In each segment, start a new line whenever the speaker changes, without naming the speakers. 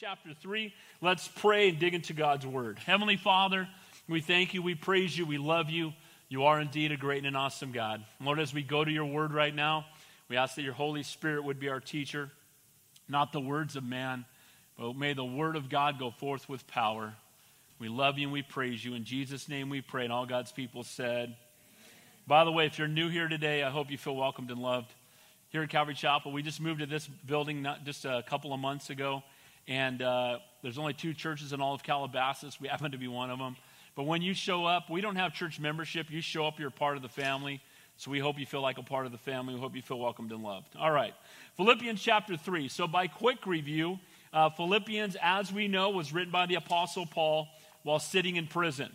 chapter 3. Let's pray and dig into God's word. Heavenly Father, we thank you, we praise you, we love you. You are indeed a great and an awesome God. Lord, as we go to your word right now, we ask that your Holy Spirit would be our teacher, not the words of man, but may the word of God go forth with power. We love you and we praise you. In Jesus' name we pray. And all God's people said, by the way, if you're new here today, I hope you feel welcomed and loved. Here at Calvary Chapel, we just moved to this building not just a couple of months ago. And uh, there's only two churches in all of Calabasas. We happen to be one of them. But when you show up, we don't have church membership. You show up, you're part of the family. So we hope you feel like a part of the family. We hope you feel welcomed and loved. All right. Philippians chapter 3. So, by quick review, uh, Philippians, as we know, was written by the Apostle Paul while sitting in prison.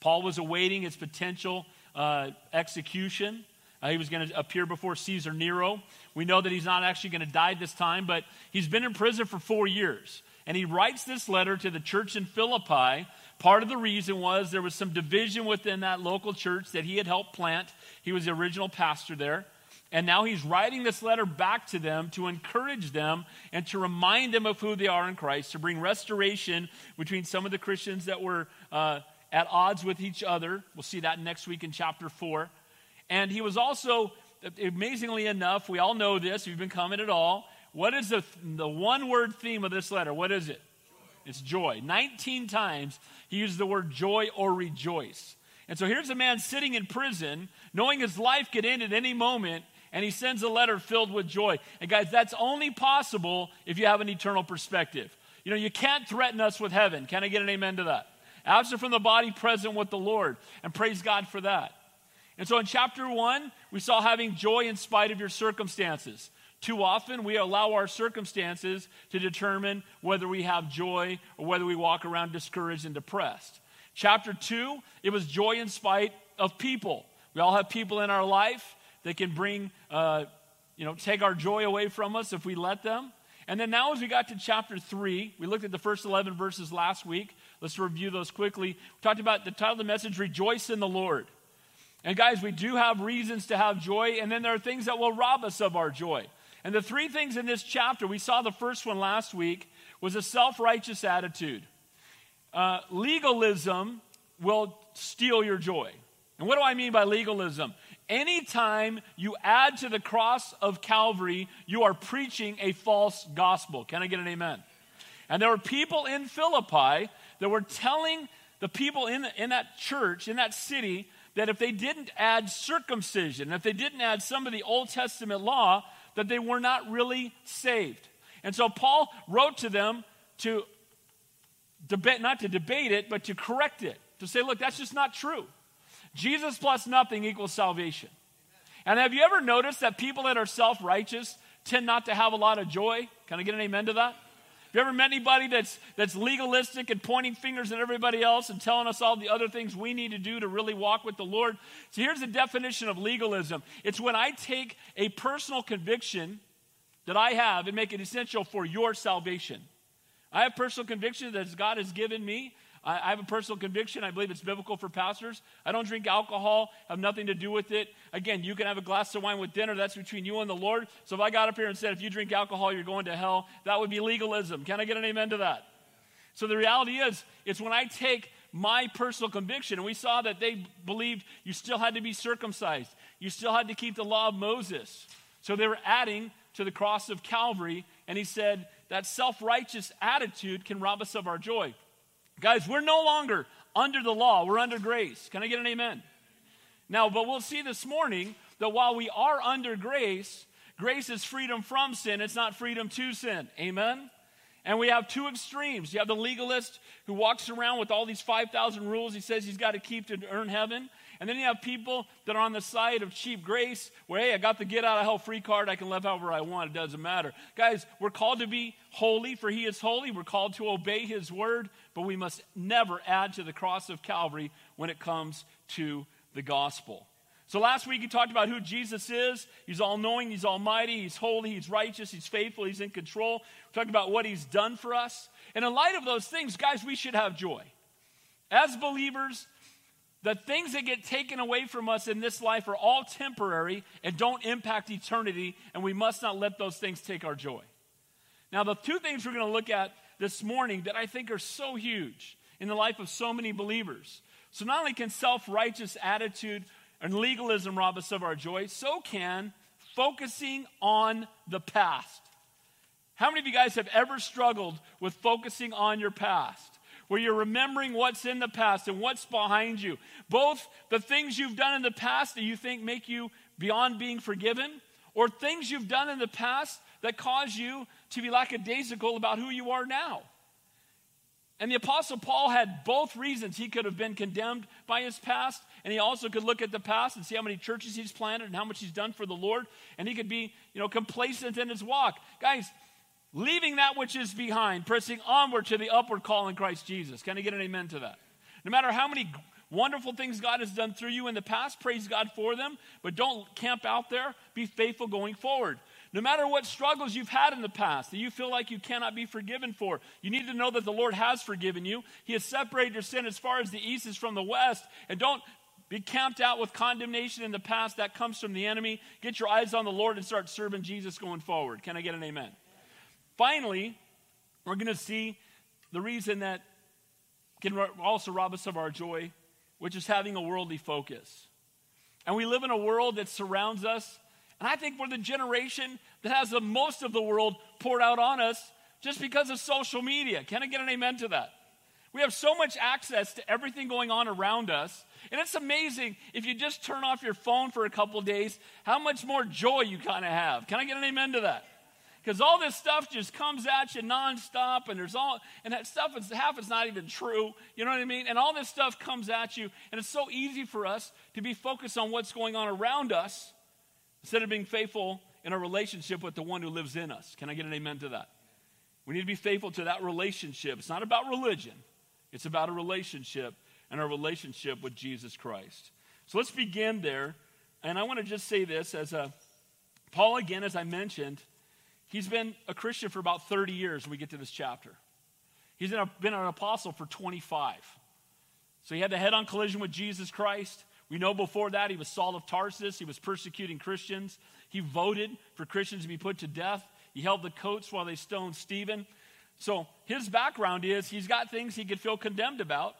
Paul was awaiting his potential uh, execution. Uh, he was going to appear before Caesar Nero. We know that he's not actually going to die this time, but he's been in prison for four years. And he writes this letter to the church in Philippi. Part of the reason was there was some division within that local church that he had helped plant. He was the original pastor there. And now he's writing this letter back to them to encourage them and to remind them of who they are in Christ, to bring restoration between some of the Christians that were uh, at odds with each other. We'll see that next week in chapter 4. And he was also, amazingly enough, we all know this, you've been coming at all. What is the, the one word theme of this letter? What is it? Joy. It's joy. 19 times he used the word joy or rejoice. And so here's a man sitting in prison, knowing his life could end at any moment, and he sends a letter filled with joy. And guys, that's only possible if you have an eternal perspective. You know, you can't threaten us with heaven. Can I get an amen to that? Absent from the body, present with the Lord. And praise God for that. And so in chapter one, we saw having joy in spite of your circumstances. Too often, we allow our circumstances to determine whether we have joy or whether we walk around discouraged and depressed. Chapter two, it was joy in spite of people. We all have people in our life that can bring, uh, you know, take our joy away from us if we let them. And then now, as we got to chapter 3, we looked at the first 11 verses last week. Let's review those quickly. We talked about the title of the message, Rejoice in the Lord. And guys, we do have reasons to have joy, and then there are things that will rob us of our joy. And the three things in this chapter, we saw the first one last week, was a self righteous attitude. Uh, legalism will steal your joy. And what do I mean by legalism? Anytime you add to the cross of Calvary, you are preaching a false gospel. Can I get an amen? And there were people in Philippi that were telling the people in, in that church, in that city, that if they didn't add circumcision, if they didn't add some of the Old Testament law, that they were not really saved. And so Paul wrote to them to debate, not to debate it, but to correct it, to say, look, that's just not true. Jesus plus nothing equals salvation. And have you ever noticed that people that are self righteous tend not to have a lot of joy? Can I get an amen to that? You ever met anybody that's, that's legalistic and pointing fingers at everybody else and telling us all the other things we need to do to really walk with the Lord? So here's the definition of legalism it's when I take a personal conviction that I have and make it essential for your salvation. I have personal conviction that God has given me I, I have a personal conviction. I believe it's biblical for pastors. I don't drink alcohol, have nothing to do with it. Again, you can have a glass of wine with dinner. That's between you and the Lord. So if I got up here and said, if you drink alcohol, you're going to hell, that would be legalism. Can I get an amen to that? So the reality is, it's when I take my personal conviction, and we saw that they believed you still had to be circumcised, you still had to keep the law of Moses. So they were adding to the cross of Calvary, and he said that self righteous attitude can rob us of our joy. Guys, we're no longer under the law, we're under grace. Can I get an amen? Now, but we'll see this morning that while we are under grace, grace is freedom from sin, it's not freedom to sin. Amen? And we have two extremes. You have the legalist who walks around with all these 5,000 rules he says he's got to keep to earn heaven. And then you have people that are on the side of cheap grace, where, hey, I got the get out of hell free card. I can live however I want. It doesn't matter. Guys, we're called to be holy, for he is holy. We're called to obey his word, but we must never add to the cross of Calvary when it comes to the gospel. So last week he talked about who Jesus is. He's all knowing, he's almighty, he's holy, he's righteous, he's faithful, he's in control. We talked about what he's done for us. And in light of those things, guys, we should have joy. As believers, the things that get taken away from us in this life are all temporary and don't impact eternity, and we must not let those things take our joy. Now, the two things we're going to look at this morning that I think are so huge in the life of so many believers. So, not only can self righteous attitude and legalism rob us of our joy, so can focusing on the past. How many of you guys have ever struggled with focusing on your past? Where you're remembering what's in the past and what's behind you. Both the things you've done in the past that you think make you beyond being forgiven, or things you've done in the past that cause you to be lackadaisical about who you are now. And the Apostle Paul had both reasons. He could have been condemned by his past, and he also could look at the past and see how many churches he's planted and how much he's done for the Lord, and he could be, you know, complacent in his walk. Guys, leaving that which is behind, pressing onward to the upward call in Christ Jesus. Can I get an amen to that? No matter how many wonderful things God has done through you in the past, praise God for them, but don't camp out there. Be faithful going forward. No matter what struggles you've had in the past that you feel like you cannot be forgiven for, you need to know that the Lord has forgiven you. He has separated your sin as far as the east is from the west. And don't be camped out with condemnation in the past. That comes from the enemy. Get your eyes on the Lord and start serving Jesus going forward. Can I get an amen? Finally, we're going to see the reason that can also rob us of our joy, which is having a worldly focus. And we live in a world that surrounds us. And I think we're the generation that has the most of the world poured out on us just because of social media. Can I get an amen to that? We have so much access to everything going on around us. And it's amazing if you just turn off your phone for a couple days, how much more joy you kind of have. Can I get an amen to that? Because all this stuff just comes at you nonstop, and there's all, and that stuff is half is not even true. You know what I mean? And all this stuff comes at you, and it's so easy for us to be focused on what's going on around us instead of being faithful in a relationship with the one who lives in us. Can I get an amen to that? We need to be faithful to that relationship. It's not about religion, it's about a relationship and our relationship with Jesus Christ. So let's begin there. And I want to just say this as a Paul, again, as I mentioned, He's been a Christian for about 30 years when we get to this chapter. He's been, an apostle for 25. So he had the head on collision with Jesus Christ. We know before that he was Saul of Tarsus. He was persecuting Christians. He voted for Christians to be put to death. He held the coats while they stoned Stephen. So his background is he's got things he could feel condemned about,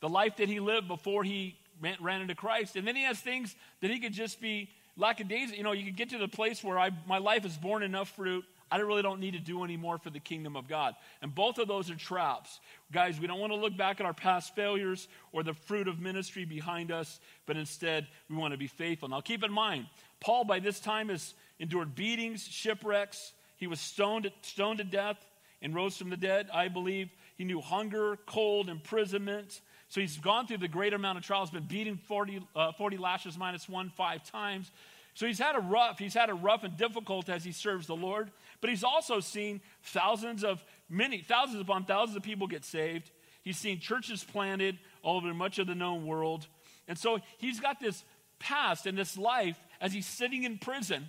the life that he lived before he ran into Christ. And then he has things that he could just be lackadaisical. You know, you could get to the place where I, my life has borne enough fruit. I really don't need to do any more for the kingdom of God. And both of those are traps. Guys, we don't want to look back at our past failures or the fruit of ministry behind us, but instead we want to be faithful. Now keep in mind, Paul by this time has endured beatings, shipwrecks. He was stoned, stoned to death and rose from the dead, I believe. He knew hunger, cold, imprisonment. So he's gone through the great amount of trials, been beaten 40, uh, 40 lashes minus one five times. So he's had a rough, he's had a rough and difficult as he serves the Lord. But he's also seen thousands of, many, thousands upon thousands of people get saved. He's seen churches planted all over much of the known world. And so he's got this past and this life as he's sitting in prison.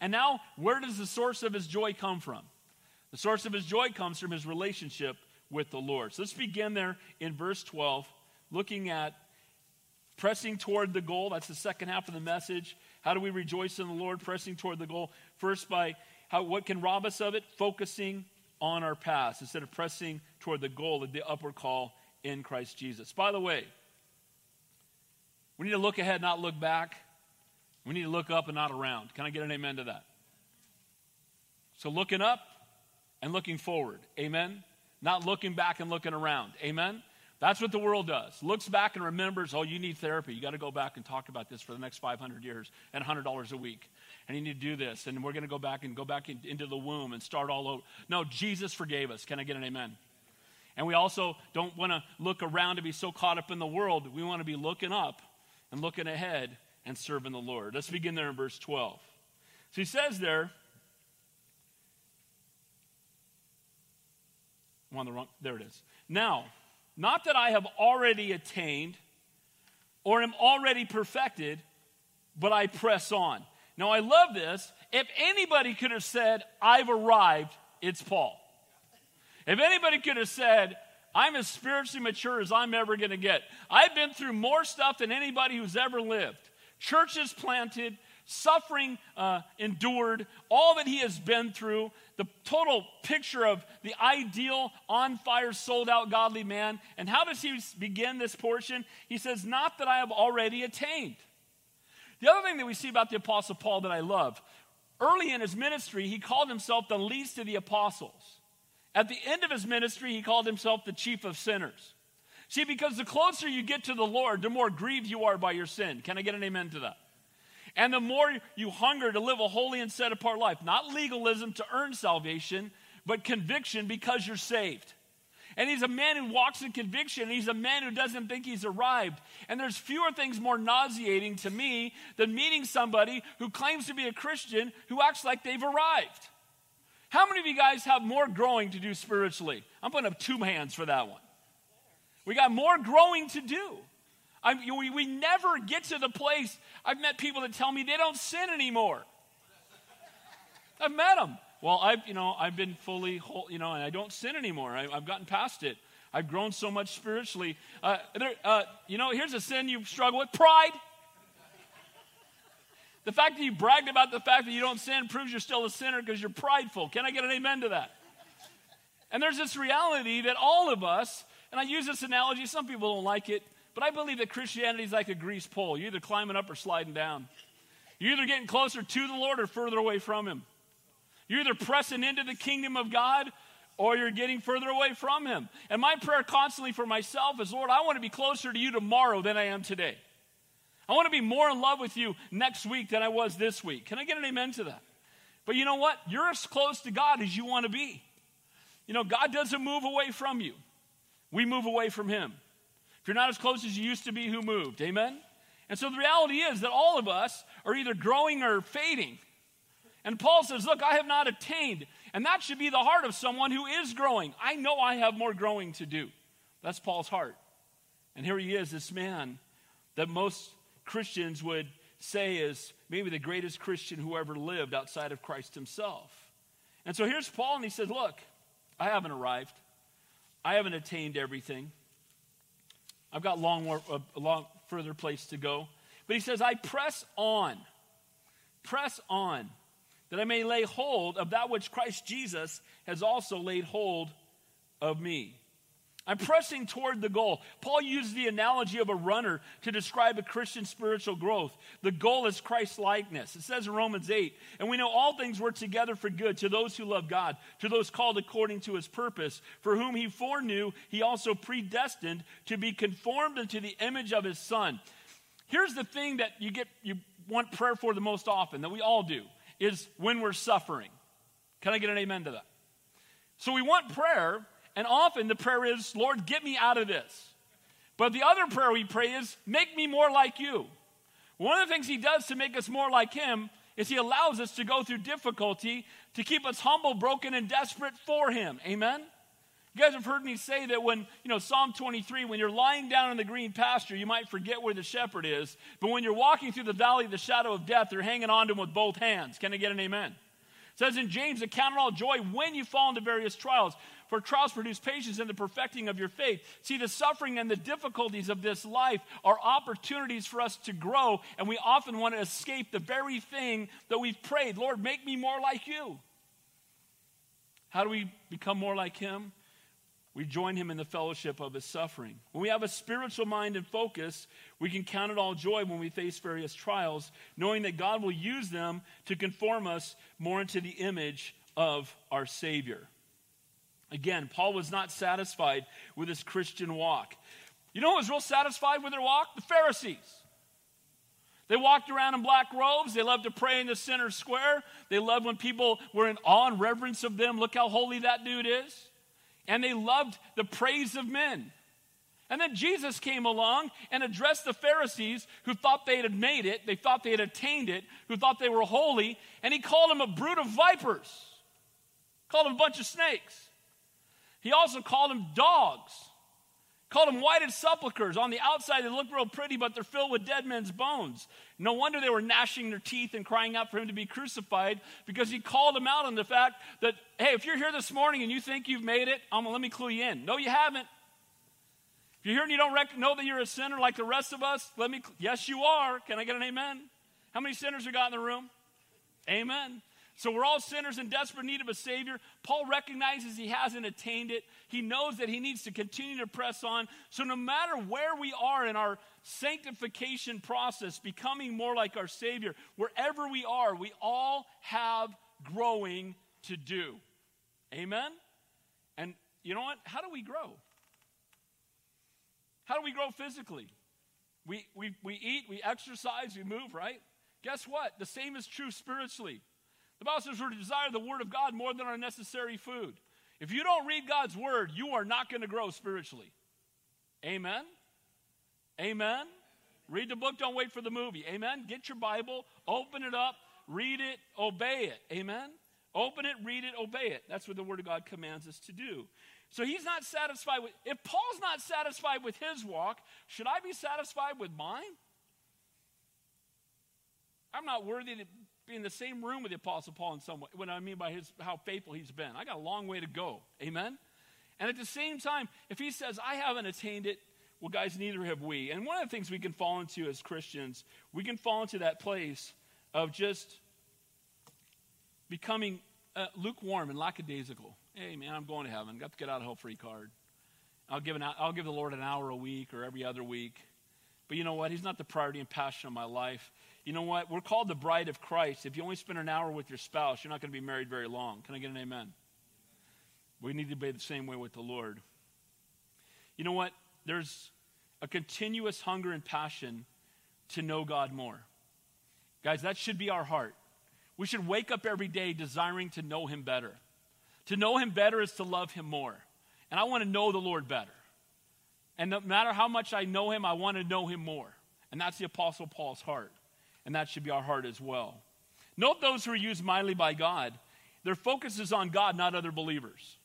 And now, where does the source of his joy come from? The source of his joy comes from his relationship with the Lord. So let's begin there in verse 12, looking at pressing toward the goal. That's the second half of the message. How do we rejoice in the Lord? Pressing toward the goal. First, by how, what can rob us of it? Focusing on our past instead of pressing toward the goal of the upward call in Christ Jesus. By the way, we need to look ahead, not look back. We need to look up and not around. Can I get an amen to that? So, looking up and looking forward. Amen not looking back and looking around. Amen? That's what the world does. Looks back and remembers, oh, you need therapy. You got to go back and talk about this for the next 500 years at $100 a week. And you need to do this. And we're going to go back and go back in, into the womb and start all over. No, Jesus forgave us. Can I get an amen? And we also don't want to look around to be so caught up in the world. We want to be looking up and looking ahead and serving the Lord. Let's begin there in verse 12. So he says there, I'm on the wrong, there it is. Now, not that I have already attained or am already perfected, but I press on. Now, I love this. If anybody could have said, I've arrived, it's Paul. If anybody could have said, I'm as spiritually mature as I'm ever going to get, I've been through more stuff than anybody who's ever lived. Churches planted, suffering uh, endured, all that he has been through, the total picture of the ideal, on fire, sold out godly man. And how does he begin this portion? He says, Not that I have already attained. The other thing that we see about the Apostle Paul that I love early in his ministry, he called himself the least of the apostles. At the end of his ministry, he called himself the chief of sinners. See, because the closer you get to the Lord, the more grieved you are by your sin. Can I get an amen to that? And the more you hunger to live a holy and set apart life, not legalism to earn salvation, but conviction because you're saved. And he's a man who walks in conviction. He's a man who doesn't think he's arrived. And there's fewer things more nauseating to me than meeting somebody who claims to be a Christian who acts like they've arrived. How many of you guys have more growing to do spiritually? I'm putting up two hands for that one. We got more growing to do. I, we, we never get to the place. I've met people that tell me they don't sin anymore. I've met them. Well, I've, you know, I've been fully, whole, you know, and I don't sin anymore. I, have gotten past it. I've grown so much spiritually. Uh, there, uh, you know, here's a sin you struggle with pride. The fact that you bragged about the fact that you don't sin proves you're still a sinner because you're prideful. Can I get an amen to that? And there's this reality that all of us, and I use this analogy, some people don't like it, but I believe that Christianity is like a grease pole. You're either climbing up or sliding down. You're either getting closer to the Lord or further away from Him. You're either pressing into the kingdom of God or you're getting further away from Him. And my prayer constantly for myself is Lord, I want to be closer to you tomorrow than I am today. I want to be more in love with you next week than I was this week. Can I get an amen to that? But you know what? You're as close to God as you want to be. You know, God doesn't move away from you, we move away from Him. You're not as close as you used to be, who moved? Amen? And so the reality is that all of us are either growing or fading. And Paul says, Look, I have not attained. And that should be the heart of someone who is growing. I know I have more growing to do. That's Paul's heart. And here he is, this man that most Christians would say is maybe the greatest Christian who ever lived outside of Christ himself. And so here's Paul, and he says, Look, I haven't arrived, I haven't attained everything. I've got long more, uh, a long further place to go. But he says, I press on, press on, that I may lay hold of that which Christ Jesus has also laid hold of me. I'm pressing toward the goal. Paul used the analogy of a runner to describe a Christian spiritual growth. The goal is Christ likeness. It says in Romans 8, and we know all things work together for good to those who love God, to those called according to his purpose, for whom he foreknew, he also predestined to be conformed into the image of his son. Here's the thing that you get you want prayer for the most often, that we all do, is when we're suffering. Can I get an amen to that? So we want prayer and often the prayer is, Lord, get me out of this. But the other prayer we pray is, make me more like you. One of the things he does to make us more like him is he allows us to go through difficulty to keep us humble, broken, and desperate for him. Amen? You guys have heard me say that when, you know, Psalm 23, when you're lying down in the green pasture, you might forget where the shepherd is. But when you're walking through the valley of the shadow of death, you're hanging on to him with both hands. Can I get an amen? It says in James, account it all joy when you fall into various trials. For trials produce patience and the perfecting of your faith. See, the suffering and the difficulties of this life are opportunities for us to grow, and we often want to escape the very thing that we've prayed Lord, make me more like you. How do we become more like Him? We join Him in the fellowship of His suffering. When we have a spiritual mind and focus, we can count it all joy when we face various trials, knowing that God will use them to conform us more into the image of our Savior. Again, Paul was not satisfied with his Christian walk. You know who was real satisfied with their walk? The Pharisees. They walked around in black robes. They loved to pray in the center square. They loved when people were in awe and reverence of them. Look how holy that dude is. And they loved the praise of men. And then Jesus came along and addressed the Pharisees who thought they had made it, they thought they had attained it, who thought they were holy, and he called them a brood of vipers, called them a bunch of snakes. He also called them dogs, called them whited sepulchres. On the outside, they look real pretty, but they're filled with dead men's bones. No wonder they were gnashing their teeth and crying out for him to be crucified because he called them out on the fact that, hey, if you're here this morning and you think you've made it, I'm going to let me clue you in. No, you haven't. If you're here and you don't rec- know that you're a sinner like the rest of us, let me, yes, you are. Can I get an amen? How many sinners we got in the room? Amen. So we're all sinners in desperate need of a Savior. Paul recognizes he hasn't attained it. He knows that he needs to continue to press on. So no matter where we are in our sanctification process, becoming more like our Savior, wherever we are, we all have growing to do. Amen? And you know what? How do we grow? How do we grow physically? We, we, we eat, we exercise, we move, right? Guess what? The same is true spiritually. The Bible says we're to desire the Word of God more than our necessary food. If you don't read God's Word, you are not going to grow spiritually. Amen? Amen? Read the book, don't wait for the movie. Amen? Get your Bible, open it up, read it, obey it. Amen? Open it, read it, obey it. That's what the Word of God commands us to do. So he's not satisfied with, if Paul's not satisfied with his walk, should I be satisfied with mine? I'm not worthy to be in the same room with the Apostle Paul in some way. What I mean by his how faithful he's been. I got a long way to go. Amen? And at the same time, if he says, I haven't attained it, well, guys, neither have we. And one of the things we can fall into as Christians, we can fall into that place of just becoming uh, lukewarm and lackadaisical. Hey, man, I'm going to heaven. Got to get out of hell free card. I'll give, an, I'll give the Lord an hour a week or every other week. But you know what? He's not the priority and passion of my life. You know what? We're called the bride of Christ. If you only spend an hour with your spouse, you're not going to be married very long. Can I get an amen? We need to be the same way with the Lord. You know what? There's a continuous hunger and passion to know God more. Guys, that should be our heart. We should wake up every day desiring to know Him better. To know Him better is to love Him more. And I want to know the Lord better. And no matter how much I know Him, I want to know Him more. And that's the Apostle Paul's heart and that should be our heart as well. Note those who are used mightily by God. Their focus is on God, not other believers.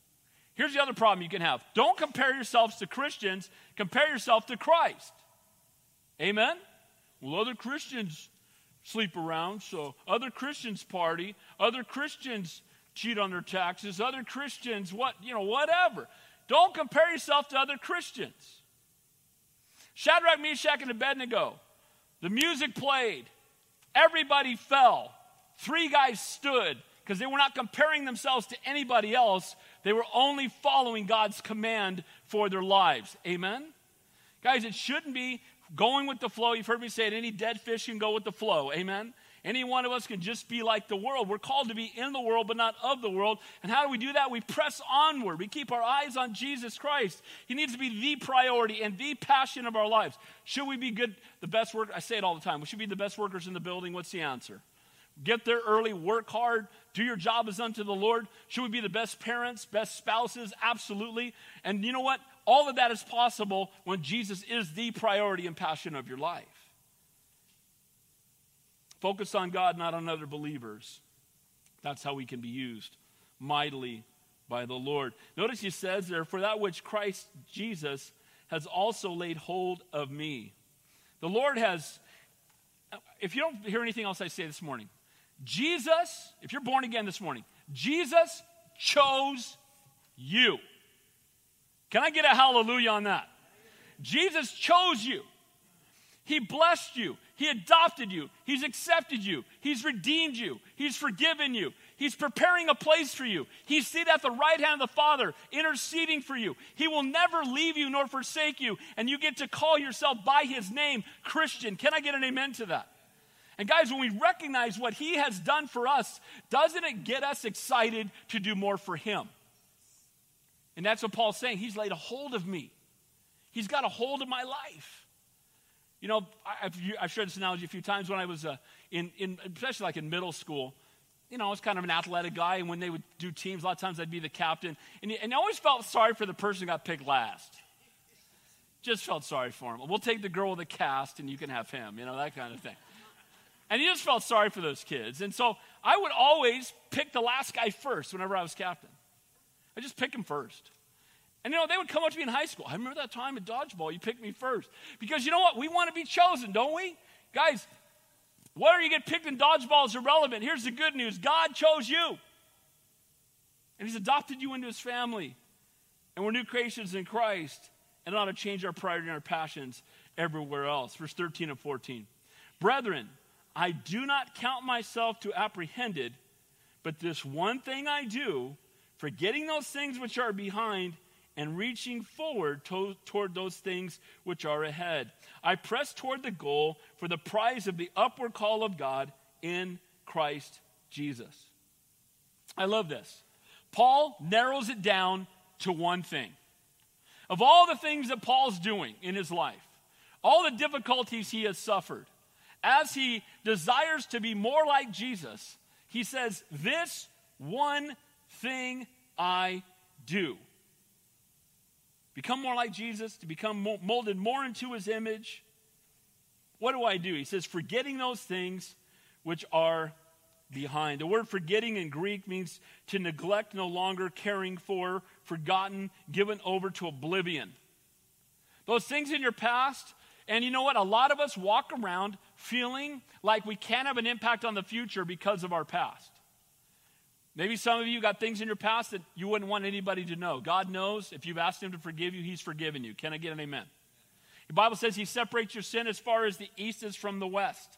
Here's the other problem you can have don't compare yourselves to Christians, compare yourself to Christ. Amen? Well, other Christians sleep around, so other Christians party, other Christians cheat on their taxes, other Christians, what, you know, whatever. Don't compare yourself to other Christians. Shadrach, Meshach, and Abednego, the music played, Everybody fell. Three guys stood because they were not comparing themselves to anybody else. They were only following God's command for their lives. Amen? Guys, it shouldn't be going with the flow. You've heard me say it any dead fish can go with the flow. Amen? Any one of us can just be like the world. We're called to be in the world, but not of the world. And how do we do that? We press onward. We keep our eyes on Jesus Christ. He needs to be the priority and the passion of our lives. Should we be good, the best work? I say it all the time. We should be the best workers in the building. What's the answer? Get there early, work hard, do your job as unto the Lord. Should we be the best parents, best spouses? Absolutely. And you know what? All of that is possible when Jesus is the priority and passion of your life. Focus on God, not on other believers. That's how we can be used mightily by the Lord. Notice he says there, For that which Christ Jesus has also laid hold of me. The Lord has, if you don't hear anything else I say this morning, Jesus, if you're born again this morning, Jesus chose you. Can I get a hallelujah on that? Jesus chose you. He blessed you. He adopted you. He's accepted you. He's redeemed you. He's forgiven you. He's preparing a place for you. He's seated at the right hand of the Father, interceding for you. He will never leave you nor forsake you. And you get to call yourself by his name Christian. Can I get an amen to that? And guys, when we recognize what he has done for us, doesn't it get us excited to do more for him? And that's what Paul's saying. He's laid a hold of me, he's got a hold of my life. You know, I've, shared this analogy a few times when I was uh, in, in, especially like in middle school. You know, I was kind of an athletic guy, and when they would do teams, a lot of times I'd be the captain. And, and I always felt sorry for the person who got picked last. Just felt sorry for him. We'll take the girl with the cast, and you can have him, you know, that kind of thing. And he just felt sorry for those kids. And so I would always pick the last guy first whenever I was captain. I just pick him first. And you know, they would come up to me in high school. I remember that time at dodgeball, you picked me first. Because you know what? We want to be chosen, don't we? Guys, whether you get picked in dodgeball is irrelevant. Here's the good news God chose you, and He's adopted you into His family. And we're new creations in Christ, and ought to change our priority and our passions everywhere else. Verse 13 and 14. Brethren, I do not count myself to apprehended, but this one thing I do, forgetting those things which are behind and reaching forward to, toward those things which are ahead. I press toward the goal for the prize of the upward call of God in Christ Jesus. I love this. Paul narrows it down to one thing. Of all the things that Paul's doing in his life, all the difficulties he has suffered, as he desires to be more like Jesus, he says, This one thing I do. Become more like Jesus, to become molded more into his image. What do I do? He says, Forgetting those things which are behind. The word forgetting in Greek means to neglect, no longer caring for, forgotten, given over to oblivion. Those things in your past, and you know what? A lot of us walk around feeling like we can't have an impact on the future because of our past. Maybe some of you got things in your past that you wouldn't want anybody to know. God knows if you've asked Him to forgive you, He's forgiven you. Can I get an amen? The Bible says He separates your sin as far as the east is from the west.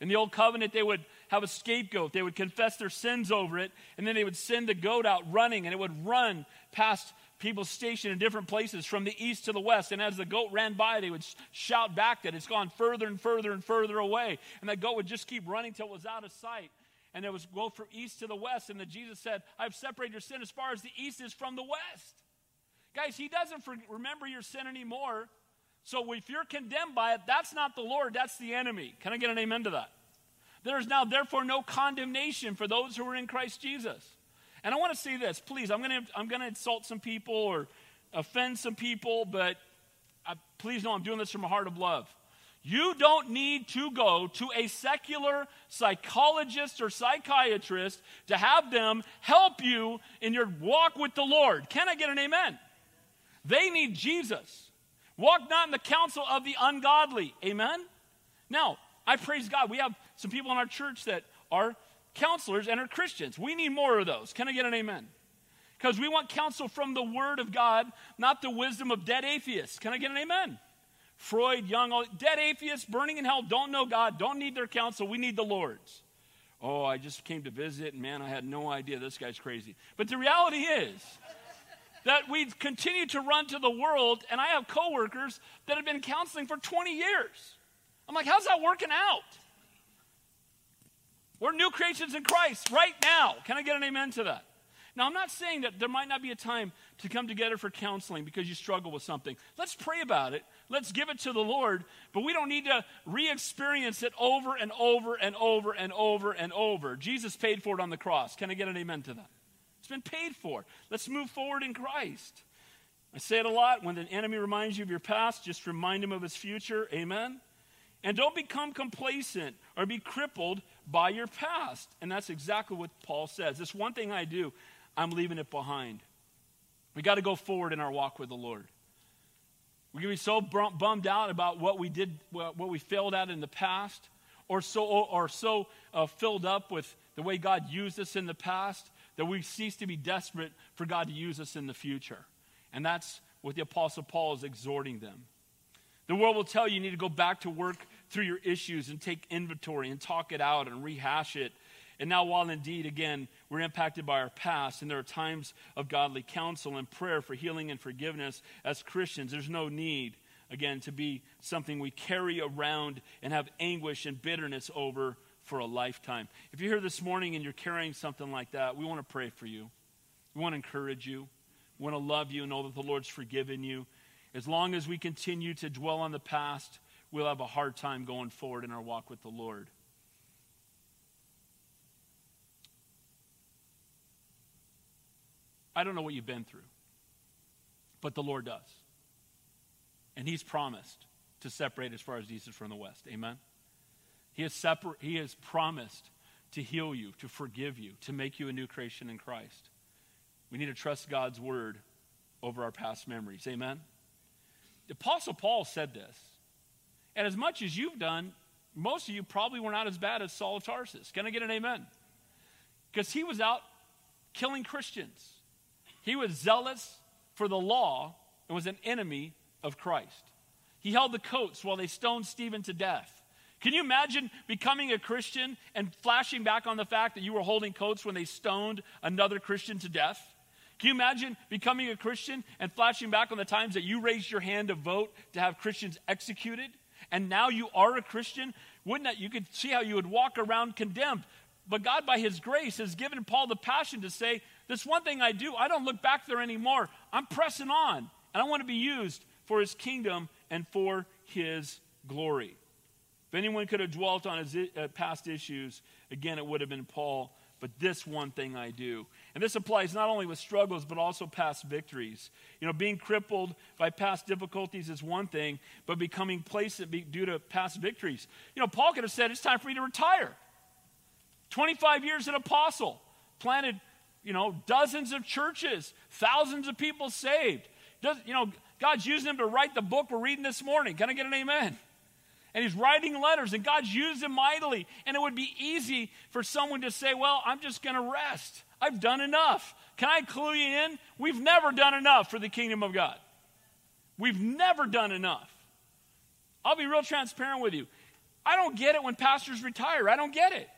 In the old covenant, they would have a scapegoat. They would confess their sins over it, and then they would send the goat out running, and it would run past people stationed in different places from the east to the west. And as the goat ran by, they would shout back that it's gone further and further and further away. And that goat would just keep running till it was out of sight. And it was go from east to the west. And then Jesus said, I've separated your sin as far as the east is from the west. Guys, he doesn't remember your sin anymore. So if you're condemned by it, that's not the Lord, that's the enemy. Can I get an amen to that? There is now, therefore, no condemnation for those who are in Christ Jesus. And I want to say this, please. I'm going to I'm going to insult some people or offend some people, but I, please know I'm doing this from a heart of love. You don't need to go to a secular psychologist or psychiatrist to have them help you in your walk with the Lord. Can I get an amen? They need Jesus. Walk not in the counsel of the ungodly. Amen? Now, I praise God. We have some people in our church that are counselors and are Christians. We need more of those. Can I get an amen? Because we want counsel from the Word of God, not the wisdom of dead atheists. Can I get an amen? Freud, Jung, dead atheists burning in hell don't know God, don't need their counsel. We need the Lord's. Oh, I just came to visit, and man, I had no idea this guy's crazy. But the reality is, that we continue to run to the world, and I have coworkers that have been counseling for 20 years. I'm like, how's that working out? We're new creations in Christ right now. Can I get an amen to that? Now, I'm not saying that there might not be a time to come together for counseling because you struggle with something. Let's pray about it. Let's give it to the Lord, but we don't need to re experience it over and over and over and over and over. Jesus paid for it on the cross. Can I get an amen to that? It's been paid for. Let's move forward in Christ. I say it a lot. When the enemy reminds you of your past, just remind him of his future. Amen. And don't become complacent or be crippled by your past. And that's exactly what Paul says. This one thing I do, I'm leaving it behind. We got to go forward in our walk with the Lord. We can be so bummed out about what we did, what we failed at in the past, or so, or so uh, filled up with the way God used us in the past that we cease to be desperate for God to use us in the future. And that's what the Apostle Paul is exhorting them. The world will tell you you need to go back to work through your issues and take inventory and talk it out and rehash it. And now, while indeed, again, we're impacted by our past and there are times of godly counsel and prayer for healing and forgiveness as Christians, there's no need, again, to be something we carry around and have anguish and bitterness over for a lifetime. If you're here this morning and you're carrying something like that, we want to pray for you. We want to encourage you. We want to love you and know that the Lord's forgiven you. As long as we continue to dwell on the past, we'll have a hard time going forward in our walk with the Lord. I don't know what you've been through, but the Lord does. And He's promised to separate as far as east is from the west. Amen? He has, separ- he has promised to heal you, to forgive you, to make you a new creation in Christ. We need to trust God's word over our past memories. Amen? The Apostle Paul said this. And as much as you've done, most of you probably were not as bad as Saul of Tarsus. Can I get an amen? Because he was out killing Christians. He was zealous for the law and was an enemy of Christ. He held the coats while they stoned Stephen to death Can you imagine becoming a Christian and flashing back on the fact that you were holding coats when they stoned another Christian to death? Can you imagine becoming a Christian and flashing back on the times that you raised your hand to vote to have Christians executed? And now you are a Christian? Wouldn't that, you could see how you would walk around condemned. But God, by His grace, has given Paul the passion to say, This one thing I do, I don't look back there anymore. I'm pressing on. And I want to be used for His kingdom and for His glory. If anyone could have dwelt on his uh, past issues, again, it would have been Paul. But this one thing I do. And this applies not only with struggles, but also past victories. You know, being crippled by past difficulties is one thing, but becoming placed due to past victories. You know, Paul could have said, It's time for me to retire. 25 years an apostle, planted, you know, dozens of churches, thousands of people saved. Does, you know, God's using him to write the book we're reading this morning. Can I get an amen? And he's writing letters, and God's used him mightily. And it would be easy for someone to say, Well, I'm just going to rest. I've done enough. Can I clue you in? We've never done enough for the kingdom of God. We've never done enough. I'll be real transparent with you. I don't get it when pastors retire. I don't get it.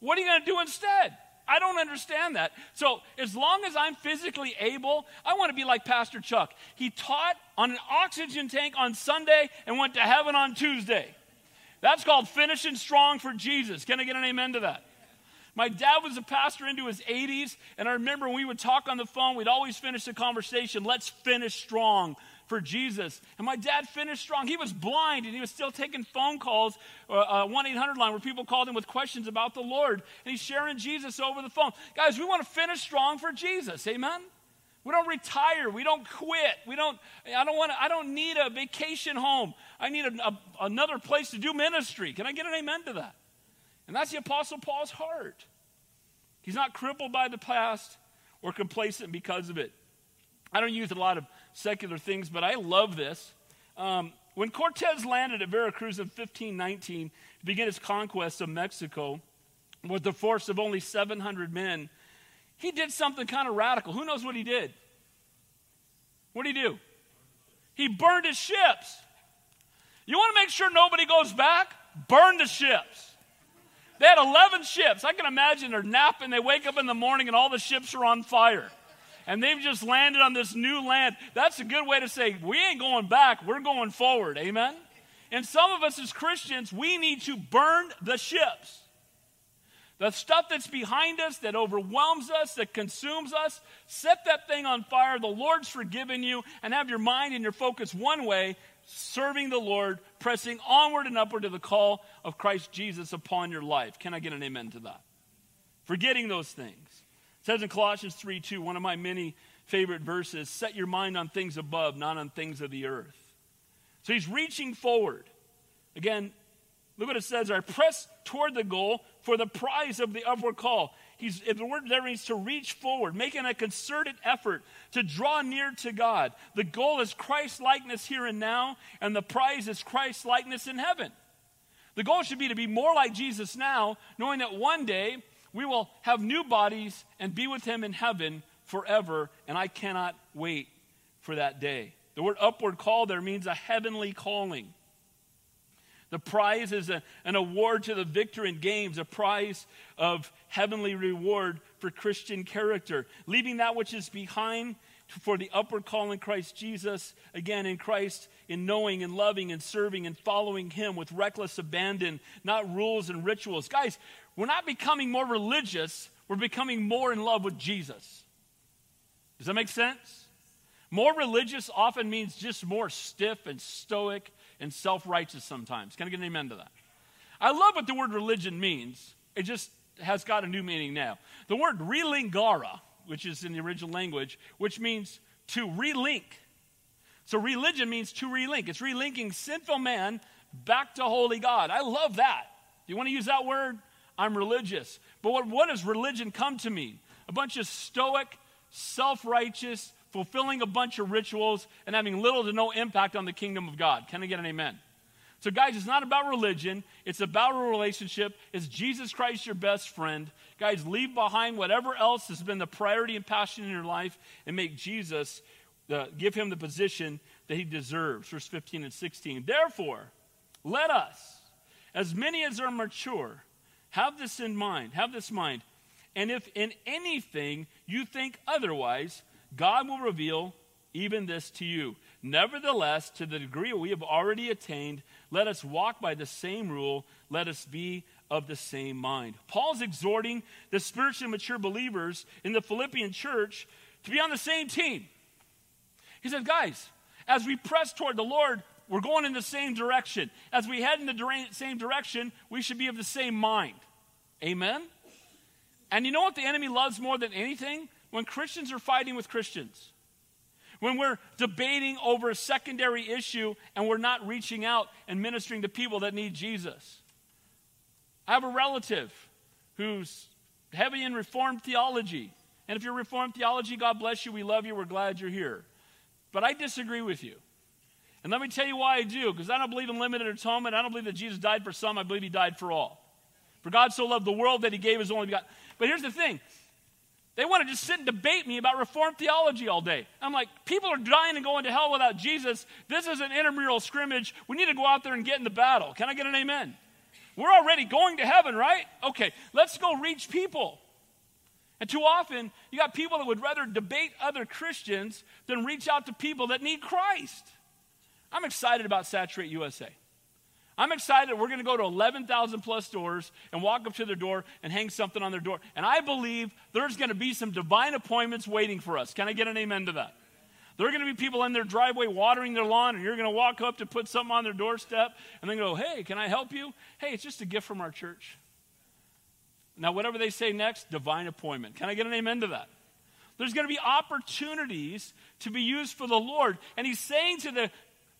What are you going to do instead? I don't understand that. So, as long as I'm physically able, I want to be like Pastor Chuck. He taught on an oxygen tank on Sunday and went to heaven on Tuesday. That's called finishing strong for Jesus. Can I get an amen to that? My dad was a pastor into his 80s, and I remember when we would talk on the phone, we'd always finish the conversation, let's finish strong for Jesus. And my dad finished strong. He was blind and he was still taking phone calls, uh, 1 800 line where people called him with questions about the Lord. And he's sharing Jesus over the phone. Guys, we want to finish strong for Jesus. Amen? We don't retire. We don't quit. We don't, I don't want to, I don't need a vacation home. I need a, a, another place to do ministry. Can I get an amen to that? And that's the Apostle Paul's heart. He's not crippled by the past or complacent because of it. I don't use a lot of secular things, but I love this. Um, when Cortez landed at Veracruz in 1519 to begin his conquest of Mexico with a force of only 700 men, he did something kind of radical. Who knows what he did? What did he do? He burned his ships. You want to make sure nobody goes back? Burn the ships. They had 11 ships. I can imagine they're napping. They wake up in the morning and all the ships are on fire and they've just landed on this new land. That's a good way to say, we ain't going back, we're going forward. Amen? And some of us as Christians, we need to burn the ships. The stuff that's behind us, that overwhelms us, that consumes us, set that thing on fire. The Lord's forgiven you, and have your mind and your focus one way, serving the Lord, pressing onward and upward to the call of Christ Jesus upon your life. Can I get an amen to that? Forgetting those things. It says in Colossians 3 2, one of my many favorite verses, set your mind on things above, not on things of the earth. So he's reaching forward. Again, look what it says I press toward the goal for the prize of the upward call. He's, the word there means to reach forward, making a concerted effort to draw near to God. The goal is Christ likeness here and now, and the prize is Christ likeness in heaven. The goal should be to be more like Jesus now, knowing that one day we will have new bodies and be with him in heaven forever, and I cannot wait for that day. The word upward call there means a heavenly calling. The prize is a, an award to the victor in games, a prize of heavenly reward for Christian character. Leaving that which is behind for the upward call in Christ Jesus, again in Christ, in knowing and loving and serving and following Him with reckless abandon, not rules and rituals. Guys, we're not becoming more religious, we're becoming more in love with Jesus. Does that make sense? More religious often means just more stiff and stoic and self righteous sometimes. Can I get an amen to that? I love what the word religion means. It just has got a new meaning now. The word religare, which is in the original language, which means to relink. So religion means to relink. It's relinking sinful man back to holy God. I love that. Do you want to use that word? I'm religious. But what, what does religion come to mean? A bunch of stoic, self righteous, fulfilling a bunch of rituals, and having little to no impact on the kingdom of God. Can I get an amen? So, guys, it's not about religion, it's about a relationship. Is Jesus Christ your best friend? Guys, leave behind whatever else has been the priority and passion in your life and make Jesus, uh, give him the position that he deserves. Verse 15 and 16. Therefore, let us As many as are mature, have this in mind. Have this mind. And if in anything you think otherwise, God will reveal even this to you. Nevertheless, to the degree we have already attained, let us walk by the same rule, let us be of the same mind. Paul's exhorting the spiritually mature believers in the Philippian church to be on the same team. He says, guys, as we press toward the Lord, we're going in the same direction. As we head in the same direction, we should be of the same mind. Amen? And you know what the enemy loves more than anything? When Christians are fighting with Christians. When we're debating over a secondary issue and we're not reaching out and ministering to people that need Jesus. I have a relative who's heavy in Reformed theology. And if you're Reformed theology, God bless you. We love you. We're glad you're here. But I disagree with you. And let me tell you why I do, because I don't believe in limited atonement. I don't believe that Jesus died for some. I believe he died for all. For God so loved the world that he gave his only begotten. But here's the thing they want to just sit and debate me about Reformed theology all day. I'm like, people are dying and going to hell without Jesus. This is an intramural scrimmage. We need to go out there and get in the battle. Can I get an amen? We're already going to heaven, right? Okay, let's go reach people. And too often, you got people that would rather debate other Christians than reach out to people that need Christ. I'm excited about Saturate USA. I'm excited we're going to go to 11,000 plus doors and walk up to their door and hang something on their door. And I believe there's going to be some divine appointments waiting for us. Can I get an amen to that? There are going to be people in their driveway watering their lawn, and you're going to walk up to put something on their doorstep and then go, Hey, can I help you? Hey, it's just a gift from our church. Now, whatever they say next, divine appointment. Can I get an amen to that? There's going to be opportunities to be used for the Lord. And he's saying to the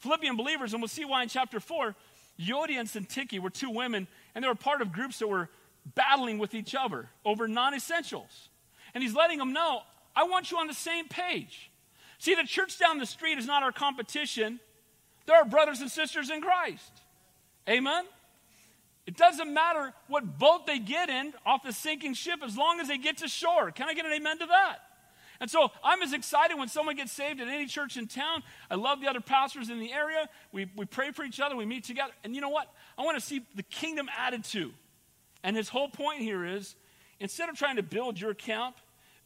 Philippian believers, and we'll see why in chapter 4, Euodia and Syntyche were two women, and they were part of groups that were battling with each other over non essentials. And he's letting them know, I want you on the same page. See, the church down the street is not our competition. There are brothers and sisters in Christ. Amen? It doesn't matter what boat they get in off the sinking ship as long as they get to shore. Can I get an amen to that? And so I'm as excited when someone gets saved at any church in town. I love the other pastors in the area. We, we pray for each other, we meet together. And you know what? I want to see the kingdom added to. And his whole point here is instead of trying to build your camp,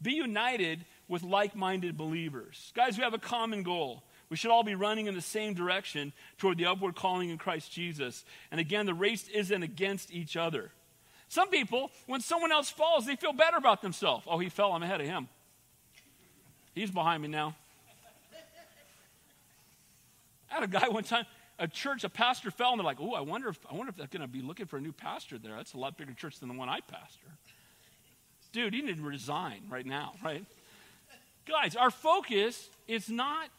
be united with like minded believers. Guys, we have a common goal. We should all be running in the same direction toward the upward calling in Christ Jesus. And again, the race isn't against each other. Some people, when someone else falls, they feel better about themselves. Oh, he fell, I'm ahead of him. He's behind me now. I had a guy one time, a church, a pastor fell, and they're like, "Oh, I wonder if I wonder if they're going to be looking for a new pastor there. That's a lot bigger church than the one I pastor." Dude, you need to resign right now, right? Guys, our focus is not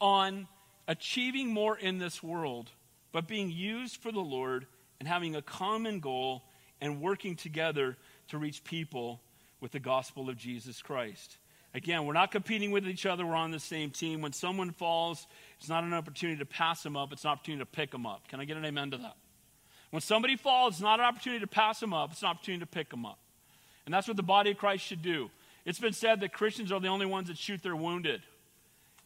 on achieving more in this world, but being used for the Lord and having a common goal and working together to reach people with the gospel of Jesus Christ. Again, we're not competing with each other. We're on the same team. When someone falls, it's not an opportunity to pass them up, it's an opportunity to pick them up. Can I get an amen to that? When somebody falls, it's not an opportunity to pass them up, it's an opportunity to pick them up. And that's what the body of Christ should do. It's been said that Christians are the only ones that shoot their wounded.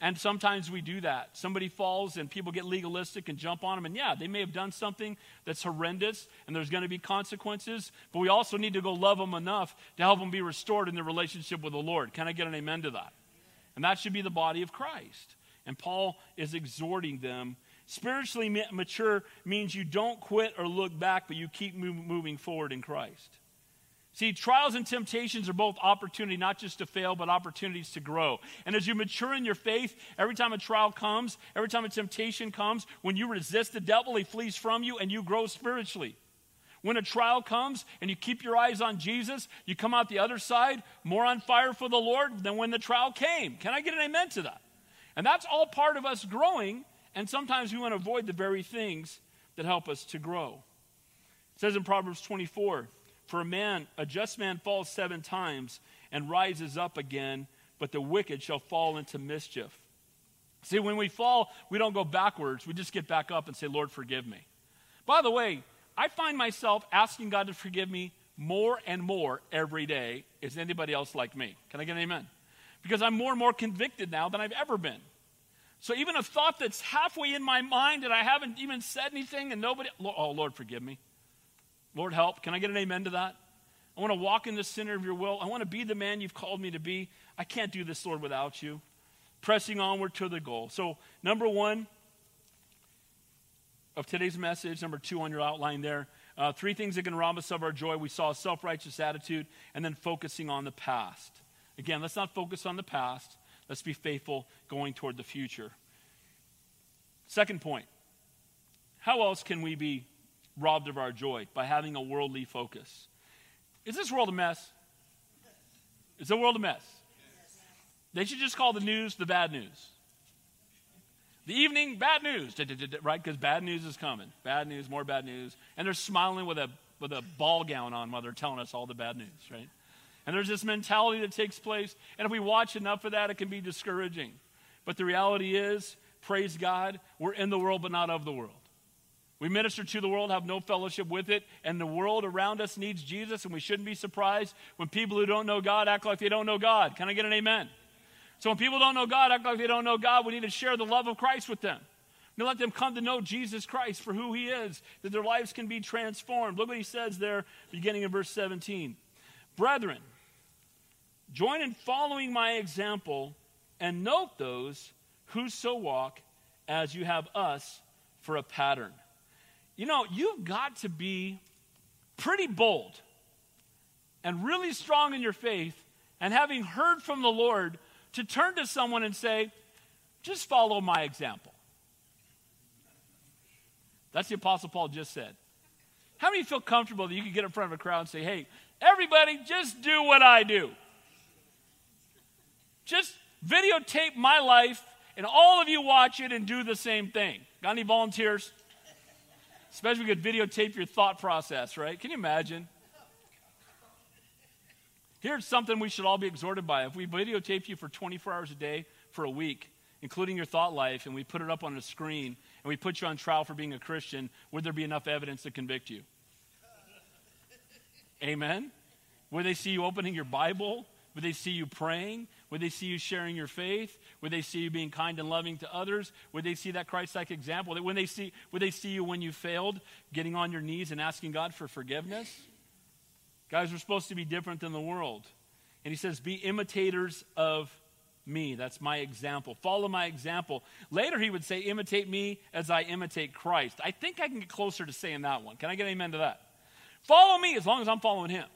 And sometimes we do that. Somebody falls and people get legalistic and jump on them. And yeah, they may have done something that's horrendous and there's going to be consequences, but we also need to go love them enough to help them be restored in their relationship with the Lord. Can I get an amen to that? And that should be the body of Christ. And Paul is exhorting them. Spiritually mature means you don't quit or look back, but you keep moving forward in Christ. See, trials and temptations are both opportunity not just to fail, but opportunities to grow. And as you mature in your faith, every time a trial comes, every time a temptation comes, when you resist the devil, he flees from you and you grow spiritually. When a trial comes and you keep your eyes on Jesus, you come out the other side more on fire for the Lord than when the trial came. Can I get an amen to that? And that's all part of us growing, and sometimes we want to avoid the very things that help us to grow. It says in Proverbs 24, for a man, a just man falls seven times and rises up again, but the wicked shall fall into mischief. See, when we fall, we don't go backwards. We just get back up and say, Lord, forgive me. By the way, I find myself asking God to forgive me more and more every day. Is anybody else like me? Can I get an amen? Because I'm more and more convicted now than I've ever been. So even a thought that's halfway in my mind and I haven't even said anything and nobody, oh, Lord, forgive me. Lord, help. Can I get an amen to that? I want to walk in the center of your will. I want to be the man you've called me to be. I can't do this, Lord, without you. Pressing onward to the goal. So, number one of today's message, number two on your outline there, uh, three things that can rob us of our joy. We saw a self righteous attitude and then focusing on the past. Again, let's not focus on the past. Let's be faithful going toward the future. Second point how else can we be robbed of our joy? By having a worldly focus. Is this world a mess? Is the world a mess? They should just call the news the bad news. The evening, bad news, right? Because bad news is coming. Bad news, more bad news. And they're smiling with a, with a ball gown on while they're telling us all the bad news, right? And there's this mentality that takes place. And if we watch enough of that, it can be discouraging. But the reality is, praise God, we're in the world, but not of the world. We minister to the world, have no fellowship with it, and the world around us needs Jesus, and we shouldn't be surprised when people who don't know God act like they don't know God. Can I get an amen? So when people don't know God, act like they don't know God, we need to share the love of Christ with them. To let them come to know Jesus Christ for who he is, that their lives can be transformed. Look what he says there, beginning in verse 17. Brethren, join in following my example and note those who so walk as you have us for a pattern. You know, you've got to be pretty bold and really strong in your faith and having heard from the Lord to turn to someone and say, just follow my example. That's the Apostle Paul just said. How many feel comfortable that you can get in front of a crowd and say, hey, everybody, just do what I do? Just videotape my life, and all of you watch it and do the same thing. Got any volunteers? Especially if we could videotape your thought process, right? Can you imagine? Here's something we should all be exhorted by. If we videotape you for 24 hours a day for a week, including your thought life, and we put it up on a screen, and we put you on trial for being a Christian, would there be enough evidence to convict you? Amen? Would they see you opening your Bible? Would they see you praying? Would they see you sharing your faith? Would they see you being kind and loving to others? Would they see that Christ-like example? When they see, would they see you when you failed, getting on your knees and asking God for forgiveness? Guys, we're supposed to be different than the world. And he says, Be imitators of me. That's my example. Follow my example. Later, he would say, Imitate me as I imitate Christ. I think I can get closer to saying that one. Can I get an amen to that? Follow me as long as I'm following him.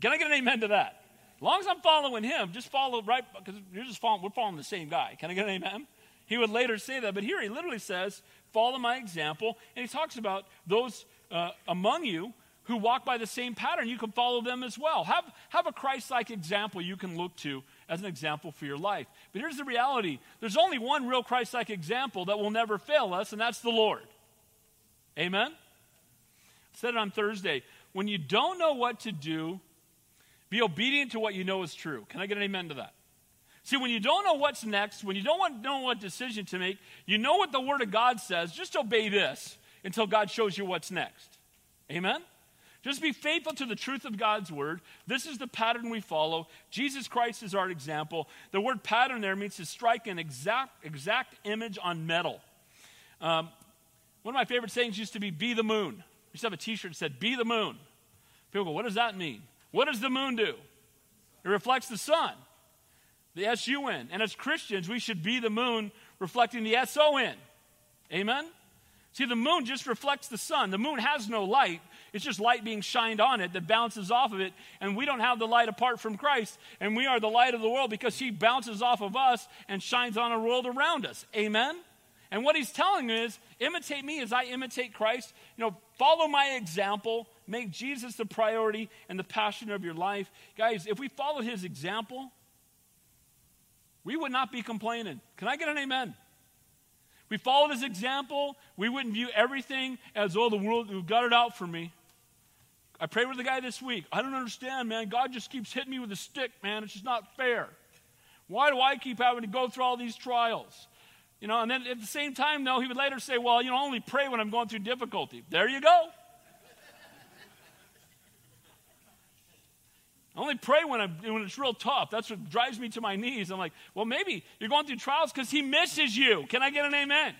Can I get an amen to that? As long as I'm following him, just follow right because you're just following, we're following the same guy. Can I get an amen? He would later say that, but here he literally says, Follow my example. And he talks about those uh, among you who walk by the same pattern, you can follow them as well. Have, have a Christ like example you can look to as an example for your life. But here's the reality there's only one real Christ like example that will never fail us, and that's the Lord. Amen? I said it on Thursday. When you don't know what to do, be obedient to what you know is true. Can I get an amen to that? See, when you don't know what's next, when you don't know what decision to make, you know what the Word of God says, just obey this until God shows you what's next. Amen? Just be faithful to the truth of God's word. This is the pattern we follow. Jesus Christ is our example. The word pattern there means to strike an exact, exact image on metal. Um, one of my favorite sayings used to be, be the moon. We used to have a t shirt that said, be the moon. People go, what does that mean? What does the moon do? It reflects the sun, the S U N. And as Christians, we should be the moon reflecting the S O N. Amen? See, the moon just reflects the sun. The moon has no light, it's just light being shined on it that bounces off of it. And we don't have the light apart from Christ. And we are the light of the world because He bounces off of us and shines on a world around us. Amen? And what He's telling is imitate me as I imitate Christ. You know, follow my example. Make Jesus the priority and the passion of your life. Guys, if we followed His example, we would not be complaining. Can I get an amen? we followed his example, we wouldn't view everything as, oh, the world got it out for me. I prayed with the guy this week. I don't understand, man. God just keeps hitting me with a stick, man. It's just not fair. Why do I keep having to go through all these trials? You know, and then at the same time, though, he would later say, well, you know, I only pray when I'm going through difficulty. There you go. I only pray when, I'm, when it's real tough. That's what drives me to my knees. I'm like, well, maybe you're going through trials because he misses you. Can I get an amen?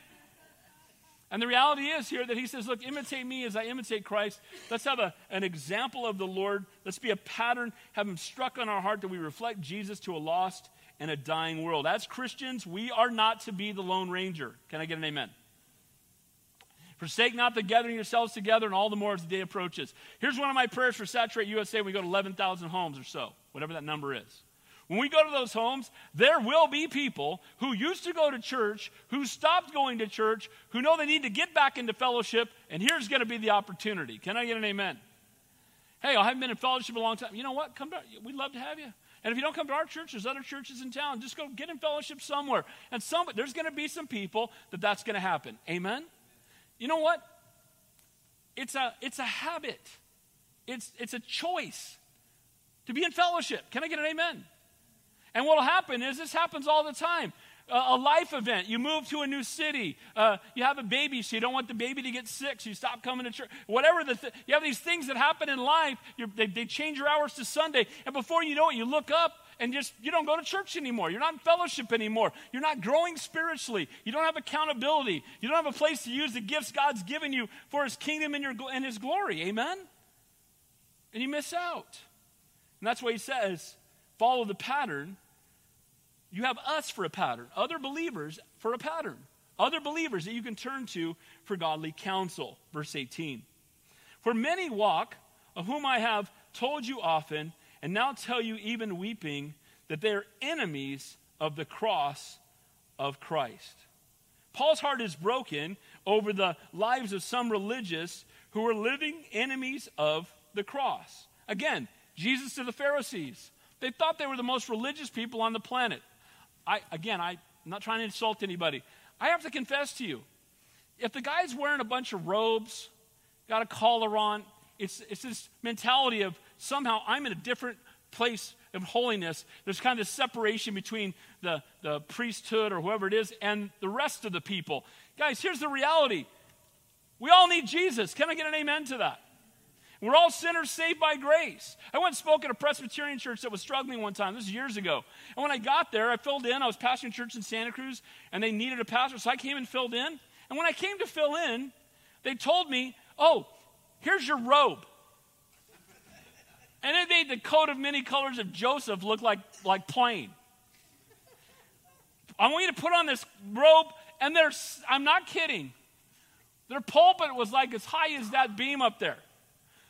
And the reality is here that he says, Look, imitate me as I imitate Christ. Let's have a, an example of the Lord. Let's be a pattern, have him struck on our heart that we reflect Jesus to a lost and a dying world. As Christians, we are not to be the Lone Ranger. Can I get an amen? Forsake not the gathering yourselves together, and all the more as the day approaches. Here's one of my prayers for Saturate USA. We go to 11,000 homes or so, whatever that number is. When we go to those homes, there will be people who used to go to church, who stopped going to church, who know they need to get back into fellowship, and here's going to be the opportunity. Can I get an amen? Hey, I haven't been in fellowship a long time. You know what? Come to, we'd love to have you. And if you don't come to our church, there's other churches in town. Just go get in fellowship somewhere. And some, there's going to be some people that that's going to happen. Amen? You know what? It's a, it's a habit. It's, it's a choice to be in fellowship. Can I get an amen? And what will happen is this happens all the time. A life event. You move to a new city. Uh, you have a baby, so you don't want the baby to get sick, so you stop coming to church. Whatever the th- you have these things that happen in life. They, they change your hours to Sunday, and before you know it, you look up and just you don't go to church anymore. You're not in fellowship anymore. You're not growing spiritually. You don't have accountability. You don't have a place to use the gifts God's given you for His kingdom and, your, and His glory. Amen. And you miss out. And that's why He says, follow the pattern you have us for a pattern, other believers for a pattern, other believers that you can turn to for godly counsel. Verse 18. For many walk, of whom I have told you often, and now tell you even weeping, that they are enemies of the cross of Christ. Paul's heart is broken over the lives of some religious who are living enemies of the cross. Again, Jesus to the Pharisees. They thought they were the most religious people on the planet. I, again, I, I'm not trying to insult anybody. I have to confess to you if the guy's wearing a bunch of robes, got a collar on, it's, it's this mentality of somehow I'm in a different place of holiness. There's kind of this separation between the, the priesthood or whoever it is and the rest of the people. Guys, here's the reality we all need Jesus. Can I get an amen to that? We're all sinners saved by grace. I went and spoke at a Presbyterian church that was struggling one time. This is years ago. And when I got there, I filled in. I was pastoring church in Santa Cruz, and they needed a pastor, so I came and filled in. And when I came to fill in, they told me, Oh, here's your robe. And it made the coat of many colors of Joseph look like, like plain. I want you to put on this robe, and there's, I'm not kidding. Their pulpit was like as high as that beam up there.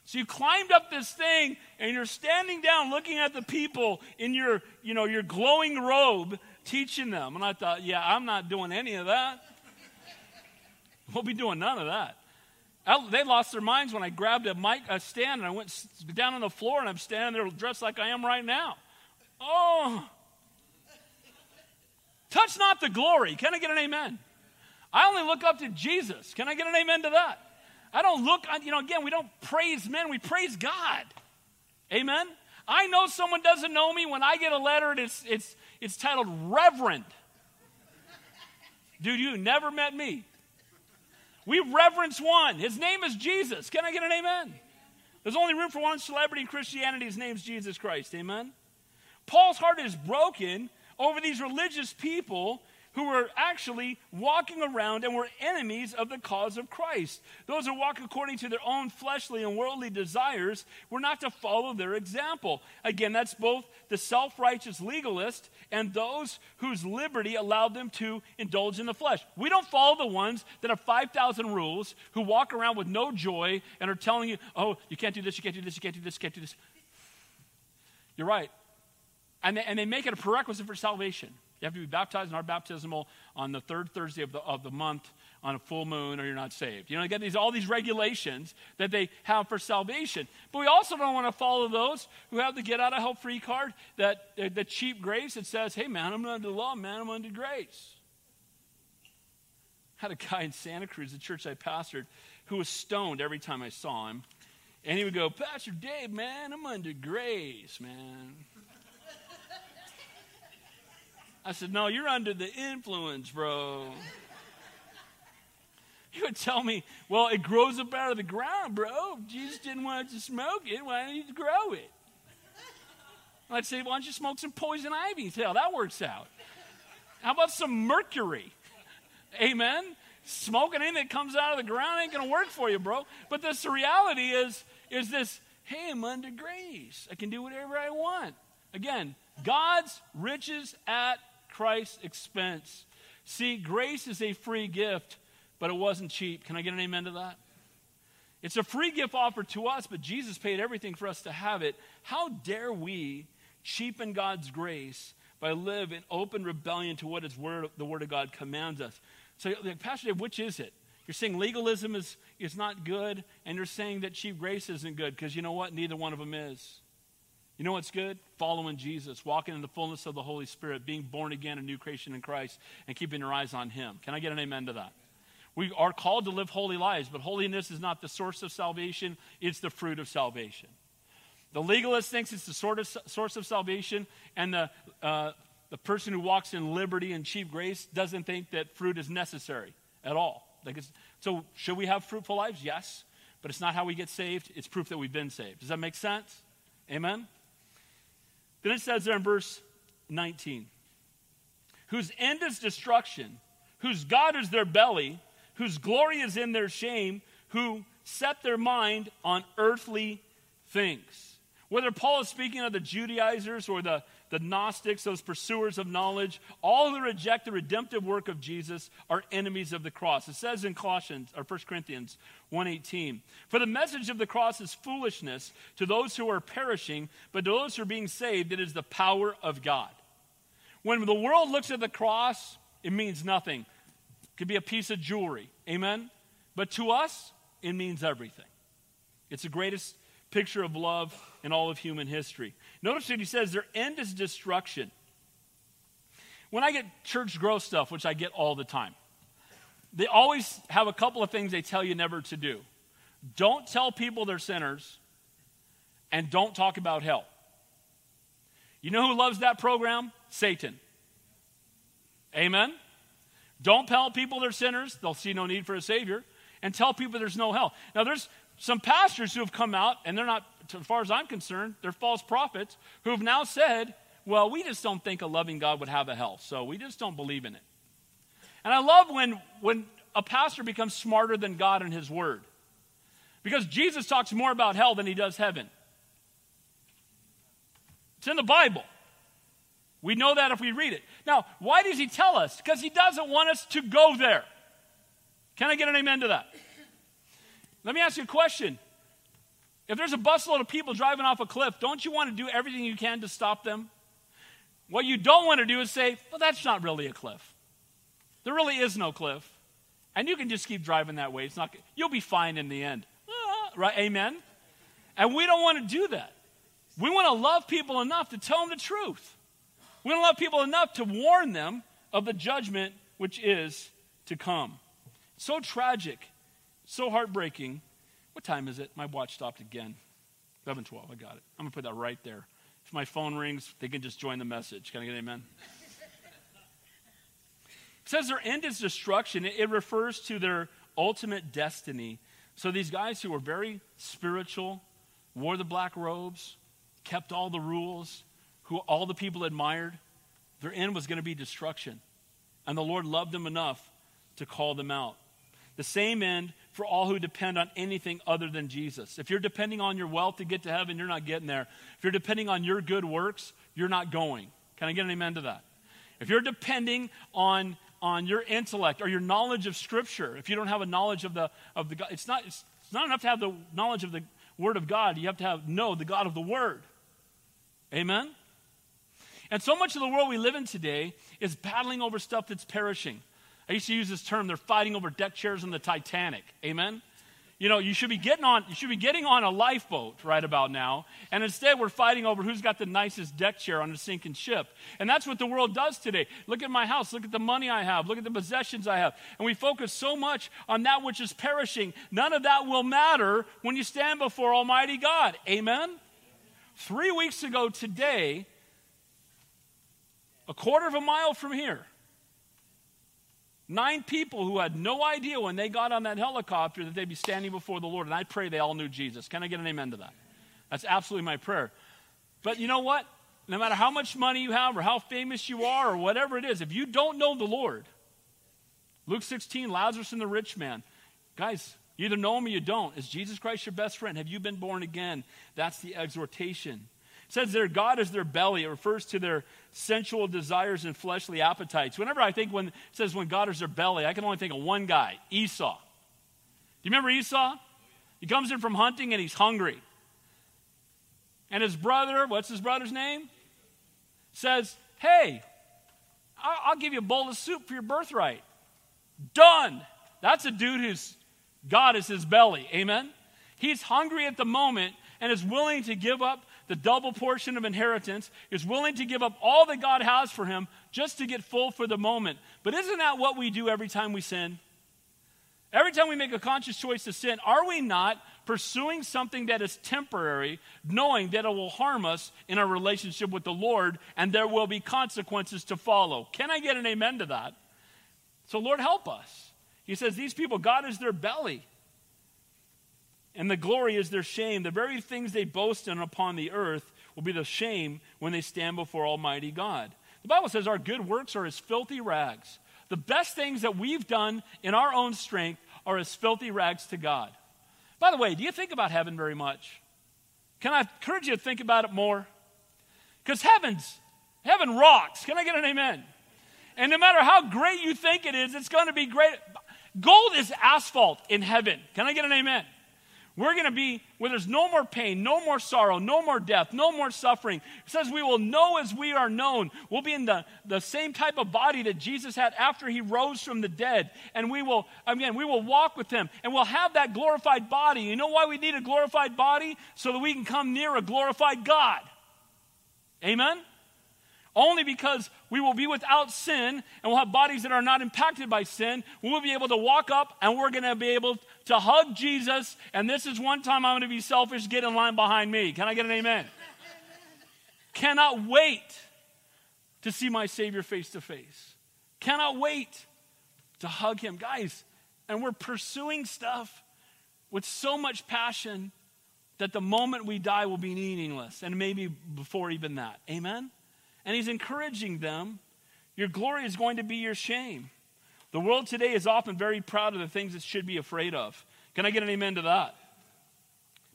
So you climbed up this thing and you're standing down looking at the people in your, you know, your glowing robe teaching them. And I thought, yeah, I'm not doing any of that. We'll be doing none of that. I, they lost their minds when I grabbed a mic, a stand, and I went down on the floor, and I'm standing there dressed like I am right now. Oh, touch not the glory. Can I get an amen? I only look up to Jesus. Can I get an amen to that? I don't look, you know, again, we don't praise men, we praise God. Amen? I know someone doesn't know me when I get a letter and it's, it's, it's titled Reverend. Dude, you never met me. We reverence one. His name is Jesus. Can I get an amen? There's only room for one celebrity in Christianity. His name's Jesus Christ. Amen? Paul's heart is broken over these religious people who were actually walking around and were enemies of the cause of Christ. Those who walk according to their own fleshly and worldly desires were not to follow their example. Again, that's both the self righteous legalist and those whose liberty allowed them to indulge in the flesh. We don't follow the ones that have 5,000 rules, who walk around with no joy and are telling you, oh, you can't do this, you can't do this, you can't do this, you can't do this. You're right. And they, and they make it a prerequisite for salvation. You have to be baptized in our baptismal on the third Thursday of the, of the month on a full moon or you're not saved. You know, get these, all these regulations that they have for salvation. But we also don't want to follow those who have the get out of hell free card, that the cheap grace that says, hey, man, I'm under the law, man, I'm under grace. I had a guy in Santa Cruz, the church I pastored, who was stoned every time I saw him. And he would go, Pastor Dave, man, I'm under grace, man. I said, No, you're under the influence, bro. He would tell me, Well, it grows up out of the ground, bro. Jesus didn't want to smoke it. Why don't you grow it? I'd say, why don't you smoke some poison ivy? How that works out. How about some mercury? Amen? Smoking anything that comes out of the ground ain't going to work for you, bro. But this the reality is, is this, hey, I'm under grace. I can do whatever I want. Again, God's riches at Christ's expense. See, grace is a free gift, but it wasn't cheap. Can I get an amen to that? It's a free gift offered to us, but Jesus paid everything for us to have it. How dare we cheapen God's grace by live in open rebellion to what his word, the Word of God commands us? So, Pastor Dave, which is it? You're saying legalism is, is not good, and you're saying that cheap grace isn't good, because you know what? Neither one of them is. You know what's good? Following Jesus, walking in the fullness of the Holy Spirit, being born again, a new creation in Christ, and keeping your eyes on Him. Can I get an amen to that? We are called to live holy lives, but holiness is not the source of salvation, it's the fruit of salvation. The legalist thinks it's the sort of, source of salvation, and the, uh, the person who walks in liberty and cheap grace doesn't think that fruit is necessary at all. Like so, should we have fruitful lives? Yes, but it's not how we get saved, it's proof that we've been saved. Does that make sense? Amen? Then it says there in verse 19, whose end is destruction, whose God is their belly whose glory is in their shame, who set their mind on earthly things. Whether Paul is speaking of the Judaizers or the, the Gnostics, those pursuers of knowledge, all who reject the redemptive work of Jesus are enemies of the cross. It says in Colossians or 1 Corinthians 1:18, "For the message of the cross is foolishness to those who are perishing, but to those who are being saved it is the power of God." When the world looks at the cross, it means nothing It could be a piece of jewelry. Amen? But to us, it means everything. It's the greatest picture of love in all of human history. Notice that he says their end is destruction. When I get church growth stuff, which I get all the time, they always have a couple of things they tell you never to do. Don't tell people they're sinners, and don't talk about hell. You know who loves that program? Satan. Amen? Don't tell people they're sinners, they'll see no need for a Savior, and tell people there's no hell. Now, there's some pastors who have come out, and they're not, as far as I'm concerned, they're false prophets, who have now said, well, we just don't think a loving God would have a hell, so we just don't believe in it. And I love when, when a pastor becomes smarter than God in his word. Because Jesus talks more about hell than he does heaven. It's in the Bible. We know that if we read it. Now, why does he tell us? Because he doesn't want us to go there. Can I get an amen to that? Let me ask you a question. If there's a busload of people driving off a cliff, don't you want to do everything you can to stop them? What you don't want to do is say, well, that's not really a cliff. There really is no cliff. And you can just keep driving that way. It's not, you'll be fine in the end. Ah, right? Amen? And we don't want to do that. We want to love people enough to tell them the truth. We don't love people enough to warn them of the judgment which is to come. So tragic, so heartbreaking. What time is it? My watch stopped again. 11:12. I got it. I'm going to put that right there. If my phone rings, they can just join the message. Can I get an amen? it says their end is destruction. It, it refers to their ultimate destiny. So these guys who were very spiritual, wore the black robes, kept all the rules, who all the people admired, their end was going to be destruction. And the Lord loved them enough to call them out. The same end for all who depend on anything other than Jesus. If you're depending on your wealth to get to heaven, you're not getting there. If you're depending on your good works, you're not going. Can I get an amen to that? If you're depending on, on your intellect or your knowledge of Scripture, if you don't have a knowledge of the, of the God, it's not, it's, it's not enough to have the knowledge of the Word of God. You have to have know the God of the Word. Amen? And so much of the world we live in today is battling over stuff that's perishing. I used to use this term, they're fighting over deck chairs in the Titanic. Amen? You know, you should be getting on, you should be getting on a lifeboat right about now. And instead we're fighting over who's got the nicest deck chair on a sinking ship. And that's what the world does today. Look at my house, look at the money I have, look at the possessions I have. And we focus so much on that which is perishing. None of that will matter when you stand before Almighty God. Amen? Three weeks ago today, a quarter of a mile from here. Nine people who had no idea when they got on that helicopter that they'd be standing before the Lord. And I pray they all knew Jesus. Can I get an amen to that? That's absolutely my prayer. But you know what? no matter how much money you have or how famous you are or whatever it is, if you don't know the Lord, Luke 16, Lazarus and the rich man, guys, you either know him or you don't. Is Jesus Christ your best friend? Have you been born again? That's the exhortation. It says their God is their belly. It refers to their sensual desires and fleshly appetites. Whenever I think when it says when God is their belly, I can only think of one guy, Esau. Do you remember Esau? He comes in from hunting and he's hungry. And his brother, what's his brother's name? Says, Hey, I'll give you a bowl of soup for your birthright. Done. That's a dude whose God is his belly. Amen? He's hungry at the moment and is willing to give up the double portion of inheritance, is willing to give up all that God has for him just to get full for the moment. But isn't that what we do every time we sin? Every time we make a conscious choice to sin, are we not pursuing something that is temporary, knowing that it will harm us in our relationship with the Lord and there will be consequences to follow? Can I get an amen to that? So, Lord, help us. He says, These people, God is their belly and the glory is their shame. The very things they boast in upon the earth will be the shame when they stand before Almighty God. The Bible says our good works are as filthy rags. The best things that we've done in our own strength are as filthy rags to God. By the way, do you think about heaven very much? Can I encourage you to think about it more? Because heaven's heaven rocks. Can I get an amen? And no matter how great you think it is, it's going to be great. Gold is asphalt in heaven. Can I get an amen? We're going to be where there's no more pain, no more sorrow, no more death, no more suffering. It says we will know as we are known. We'll be in the, the same type of body that Jesus had after he rose from the dead. And we will, again, we will walk with him and we'll have that glorified body. You know why we need a glorified body? So that we can come near a glorified God. Amen? Only because we will be without sin and we'll have bodies that are not impacted by sin. We will be able to walk up and we're going to be able to hug Jesus. And this is one time I'm going to be selfish, get in line behind me. Can I get an amen? Cannot wait to see my Savior face to face. Cannot wait to hug him. Guys, and we're pursuing stuff with so much passion that the moment we die will be meaningless, and maybe before even that. Amen? And he's encouraging them your glory is going to be your shame. The world today is often very proud of the things it should be afraid of. Can I get an amen to that?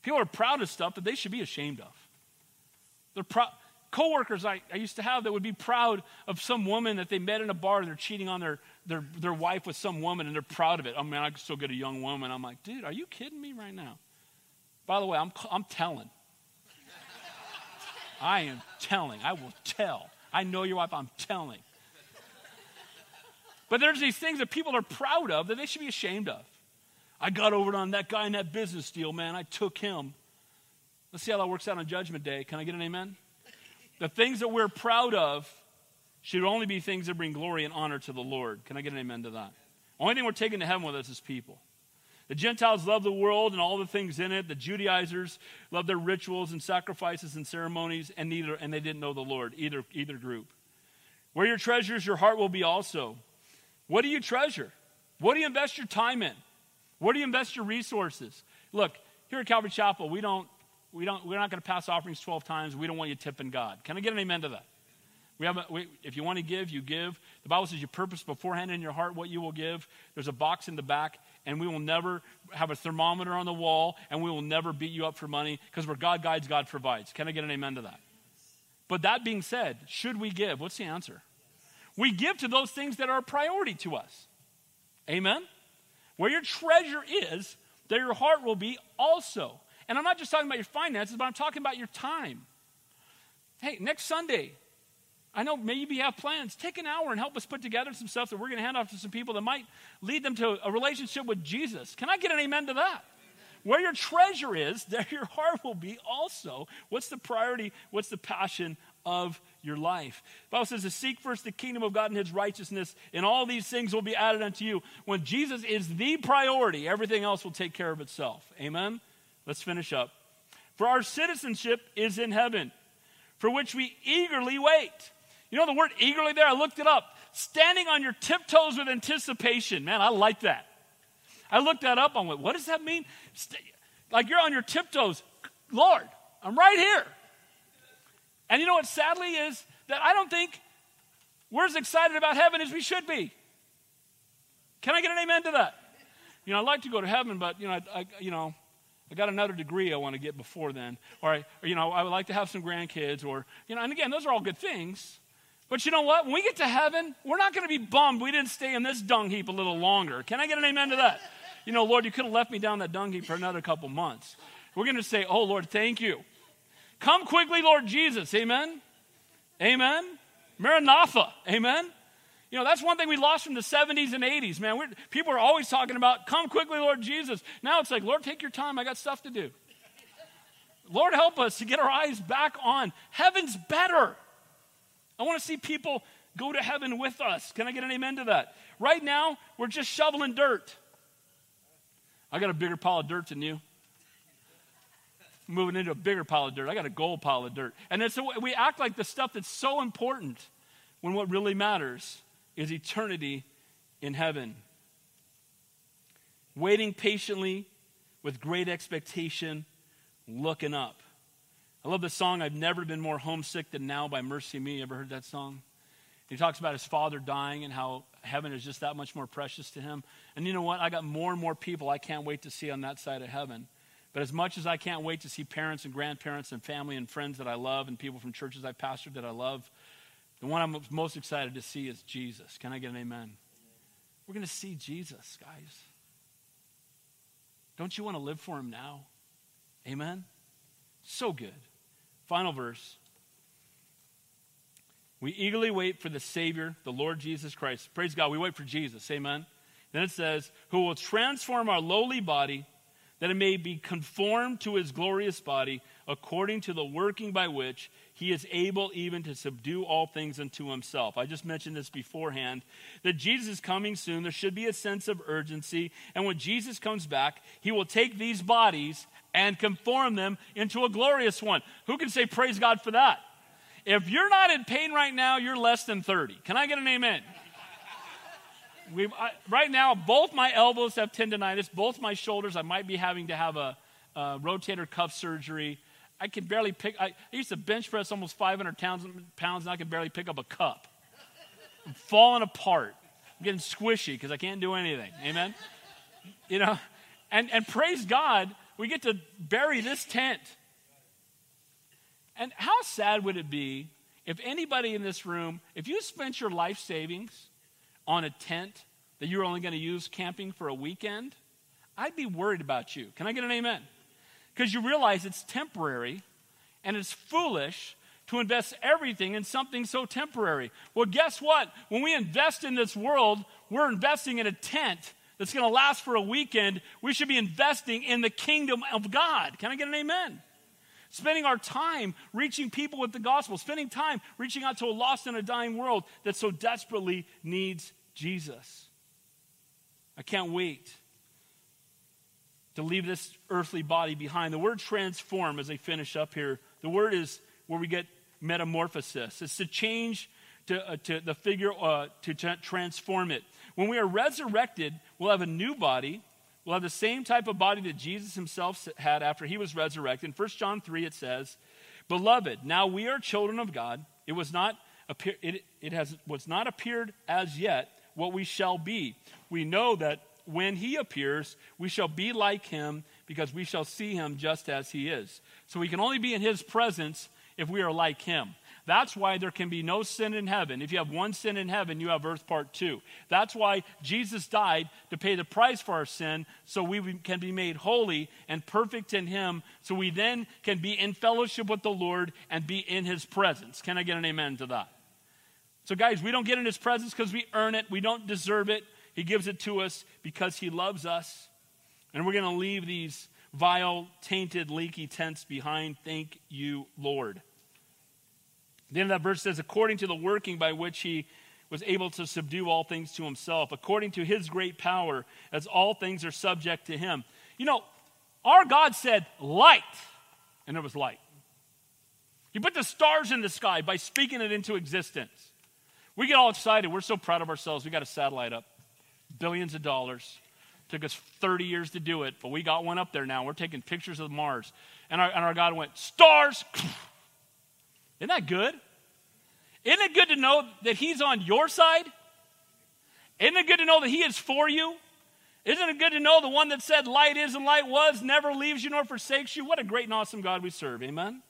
People are proud of stuff that they should be ashamed of. They're. Co-workers I, I used to have that would be proud of some woman that they met in a bar and they're cheating on their, their, their wife with some woman and they're proud of it. I mean, I could still get a young woman. I'm like, dude, are you kidding me right now? By the way, I'm, I'm telling. I am telling. I will tell. I know your wife, I'm telling. But there's these things that people are proud of that they should be ashamed of. I got over on that guy in that business deal, man. I took him. Let's see how that works out on Judgment Day. Can I get an amen? The things that we're proud of should only be things that bring glory and honor to the Lord. Can I get an amen to that? Only thing we're taking to heaven with us is people. The Gentiles love the world and all the things in it. The Judaizers love their rituals and sacrifices and ceremonies, and neither and they didn't know the Lord, either, either group. Where your treasures, your heart will be also. What do you treasure? What do you invest your time in? What do you invest your resources? Look, here at Calvary Chapel, we don't, we don't, we're not going to pass offerings 12 times. We don't want you tipping God. Can I get an amen to that? We have a, we, if you want to give, you give. The Bible says you purpose beforehand in your heart what you will give. There's a box in the back and we will never have a thermometer on the wall, and we will never beat you up for money because where God guides, God provides. Can I get an amen to that? But that being said, should we give? What's the answer? We give to those things that are a priority to us. Amen? Where your treasure is, there your heart will be also. And I'm not just talking about your finances, but I'm talking about your time. Hey, next Sunday, I know maybe you have plans. Take an hour and help us put together some stuff that we're going to hand off to some people that might lead them to a relationship with Jesus. Can I get an amen to that? Where your treasure is, there your heart will be also. What's the priority? What's the passion of your life? The Bible says to seek first the kingdom of God and his righteousness, and all these things will be added unto you. When Jesus is the priority, everything else will take care of itself. Amen? Let's finish up. For our citizenship is in heaven, for which we eagerly wait. You know the word eagerly there? I looked it up. Standing on your tiptoes with anticipation. Man, I like that. I looked that up. I'm like, what does that mean? Like you're on your tiptoes. Lord, I'm right here. And you know what sadly is? That I don't think we're as excited about heaven as we should be. Can I get an amen to that? You know, I'd like to go to heaven, but, you know, I, I you know, I got another degree I want to get before then. Or, I, or, you know, I would like to have some grandkids. Or, you know, and again, those are all good things. But you know what? When we get to heaven, we're not going to be bummed we didn't stay in this dung heap a little longer. Can I get an amen to that? You know, Lord, you could have left me down that dung heap for another couple months. We're going to say, Oh, Lord, thank you. Come quickly, Lord Jesus. Amen. Amen. Maranatha. Amen. You know, that's one thing we lost from the 70s and 80s, man. We're, people are always talking about, come quickly, Lord Jesus. Now it's like, Lord, take your time. I got stuff to do. Lord, help us to get our eyes back on. Heaven's better. I want to see people go to heaven with us. Can I get an amen to that? Right now, we're just shoveling dirt. I got a bigger pile of dirt than you. Moving into a bigger pile of dirt. I got a gold pile of dirt. And it's, we act like the stuff that's so important when what really matters is eternity in heaven. Waiting patiently with great expectation, looking up. I love the song, I've Never Been More Homesick Than Now by MercyMe. Ever heard that song? He talks about his father dying and how heaven is just that much more precious to him. And you know what? I got more and more people I can't wait to see on that side of heaven. But as much as I can't wait to see parents and grandparents and family and friends that I love and people from churches I've pastored that I love, the one I'm most excited to see is Jesus. Can I get an amen? We're going to see Jesus, guys. Don't you want to live for him now? Amen? So good. Final verse. We eagerly wait for the Savior, the Lord Jesus Christ. Praise God. We wait for Jesus. Amen. Then it says, who will transform our lowly body that it may be conformed to his glorious body according to the working by which he is able even to subdue all things unto himself. I just mentioned this beforehand that Jesus is coming soon. There should be a sense of urgency. And when Jesus comes back, he will take these bodies and conform them into a glorious one. Who can say praise God for that? If you're not in pain right now, you're less than 30. Can I get an amen? We I, right now, both my elbows have tendonitis, both my shoulders. I might be having to have a, a rotator cuff surgery. I can barely pick. I, I, used to bench press almost 500 pounds, pounds, and I can barely pick up a cup. I'm falling apart. I'm getting squishy because I can't do anything. Amen. You know, and and praise God, we get to bury this tent. And how sad would it be if anybody in this room, if you spent your life savings on a tent that you're only going to use camping for a weekend? I'd be worried about you. Can I get an amen? Because you realize it's temporary and it's foolish to invest everything in something so temporary. Well, guess what? When we invest in this world, we're investing in a tent that's going to last for a weekend. We should be investing in the kingdom of God. Can I get an amen? Spending our time reaching people with the gospel, spending time reaching out to a lost and a dying world that so desperately needs Jesus. I can't wait to leave this earthly body behind. The word transform, as I finish up here, the word is where we get metamorphosis. It's to change to, uh, to the figure, uh, to transform it. When we are resurrected, we'll have a new body will have the same type of body that Jesus himself had after he was resurrected. In 1 John 3, it says, Beloved, now we are children of God. It was not appear, it, it has was not appeared as yet what we shall be. We know that when he appears, we shall be like him because we shall see him just as he is. So we can only be in his presence if we are like him. That's why there can be no sin in heaven. If you have one sin in heaven, you have earth part two. That's why Jesus died to pay the price for our sin so we can be made holy and perfect in Him, so we then can be in fellowship with the Lord and be in His presence. Can I get an amen to that? So, guys, we don't get in His presence because we earn it, we don't deserve it. He gives it to us because He loves us. And we're going to leave these vile, tainted, leaky tents behind. Thank you, Lord. The end of that verse says, according to the working by which he was able to subdue all things to himself, according to his great power, as all things are subject to him. You know, our God said, light, and there was light. He put the stars in the sky by speaking it into existence. We get all excited. We're so proud of ourselves. We got a satellite up, billions of dollars. Took us 30 years to do it, but we got one up there now. We're taking pictures of Mars. And our, and our God went, stars, Isn't that good? Isn't it good to know that He's on your side? Isn't it good to know that He is for you? Isn't it good to know the one that said, Light is and light was, never leaves you nor forsakes you? What a great and awesome God we serve. Amen?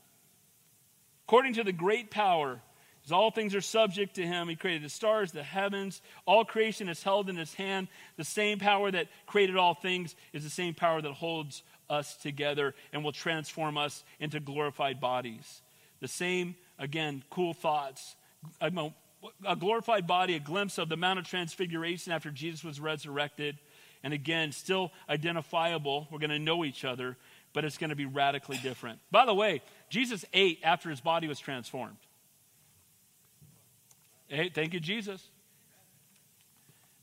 According to the great power, as all things are subject to him, he created the stars, the heavens. All creation is held in his hand. The same power that created all things is the same power that holds us together and will transform us into glorified bodies. The same, again, cool thoughts. A glorified body, a glimpse of the Mount of Transfiguration after Jesus was resurrected. And again, still identifiable. We're going to know each other, but it's going to be radically different. By the way, Jesus ate after his body was transformed. Hey, thank you, Jesus.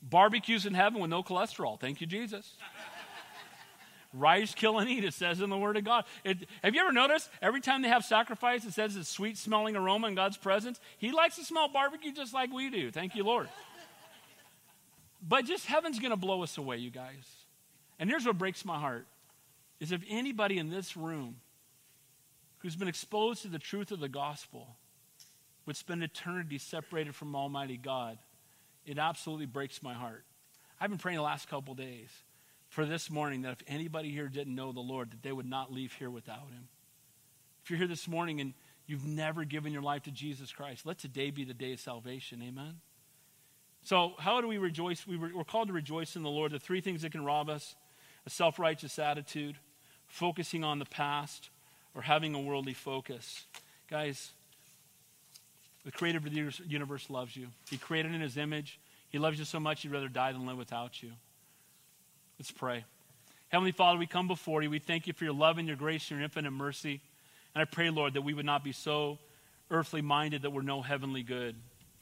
Barbecues in heaven with no cholesterol. Thank you, Jesus. Rise, kill, and eat, it says in the Word of God. It, have you ever noticed every time they have sacrifice, it says it's sweet smelling aroma in God's presence? He likes to smell barbecue just like we do. Thank you, Lord. But just heaven's going to blow us away, you guys. And here's what breaks my heart is if anybody in this room who's been exposed to the truth of the gospel would spend eternity separated from Almighty God, it absolutely breaks my heart. I've been praying the last couple days for this morning that if anybody here didn't know the Lord, that they would not leave here without him. If you're here this morning and you've never given your life to Jesus Christ, let today be the day of salvation. Amen. So, how do we rejoice? We are called to rejoice in the Lord. The three things that can rob us a self righteous attitude, focusing on the past, or having a worldly focus. Guys, the creator of the universe loves you. He created in his image. He loves you so much he'd rather die than live without you. Let's pray. Heavenly Father, we come before you. We thank you for your love and your grace and your infinite mercy. And I pray, Lord, that we would not be so earthly minded that we're no heavenly good.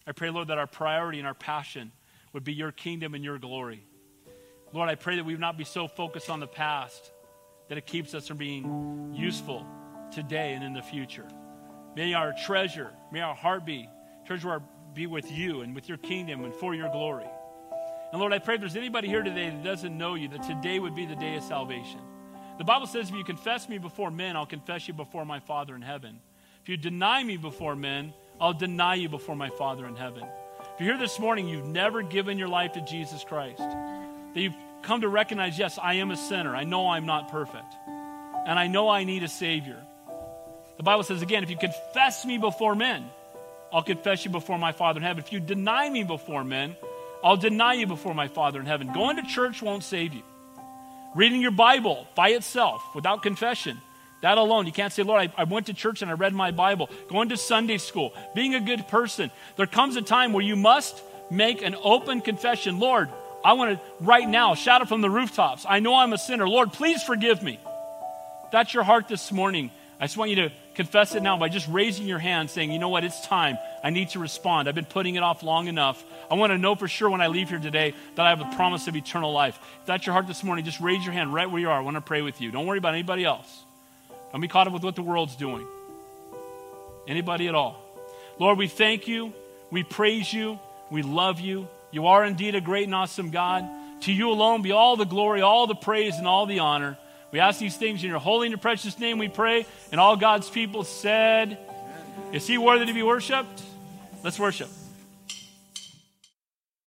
I pray, Lord, that our priority and our passion would be your kingdom and your glory. Lord, I pray that we would not be so focused on the past that it keeps us from being useful today and in the future. May our treasure, may our heart be, treasure be with you and with your kingdom and for your glory. And Lord, I pray if there's anybody here today that doesn't know you, that today would be the day of salvation. The Bible says, if you confess me before men, I'll confess you before my Father in heaven. If you deny me before men, I'll deny you before my Father in heaven. If you're here this morning, you've never given your life to Jesus Christ, that you've come to recognize, yes, I am a sinner. I know I'm not perfect. And I know I need a Savior. The Bible says again, if you confess me before men, I'll confess you before my Father in heaven. If you deny me before men, I'll deny you before my Father in heaven. Going to church won't save you. Reading your Bible by itself without confession, that alone, you can't say, Lord, I, I, went to church and I read my Bible. Going to Sunday school, being a good person. There comes a time where you must make an open confession. Lord, I want to right now shout it from the rooftops. I know I'm a sinner. Lord, please forgive me. That's your heart this morning. I just want you to confess it now by just raising your hand, saying, you know what, it's time. I need to respond. I've been putting it off long enough. I want to know for sure when I leave here today that I have the promise of eternal life. If that's your heart this morning, just raise your hand right where you are. I want to pray with you. Don't worry about anybody else. Don't be caught up with what the world's doing. Anybody at all. Lord, we thank you. We praise you. We love you. You are indeed a great and awesome God. To you alone be all the glory, all the praise, and all the honor. We ask these things in your holy and precious name, we pray. And all God's people said, Is he worthy to be worshiped? Let's worship.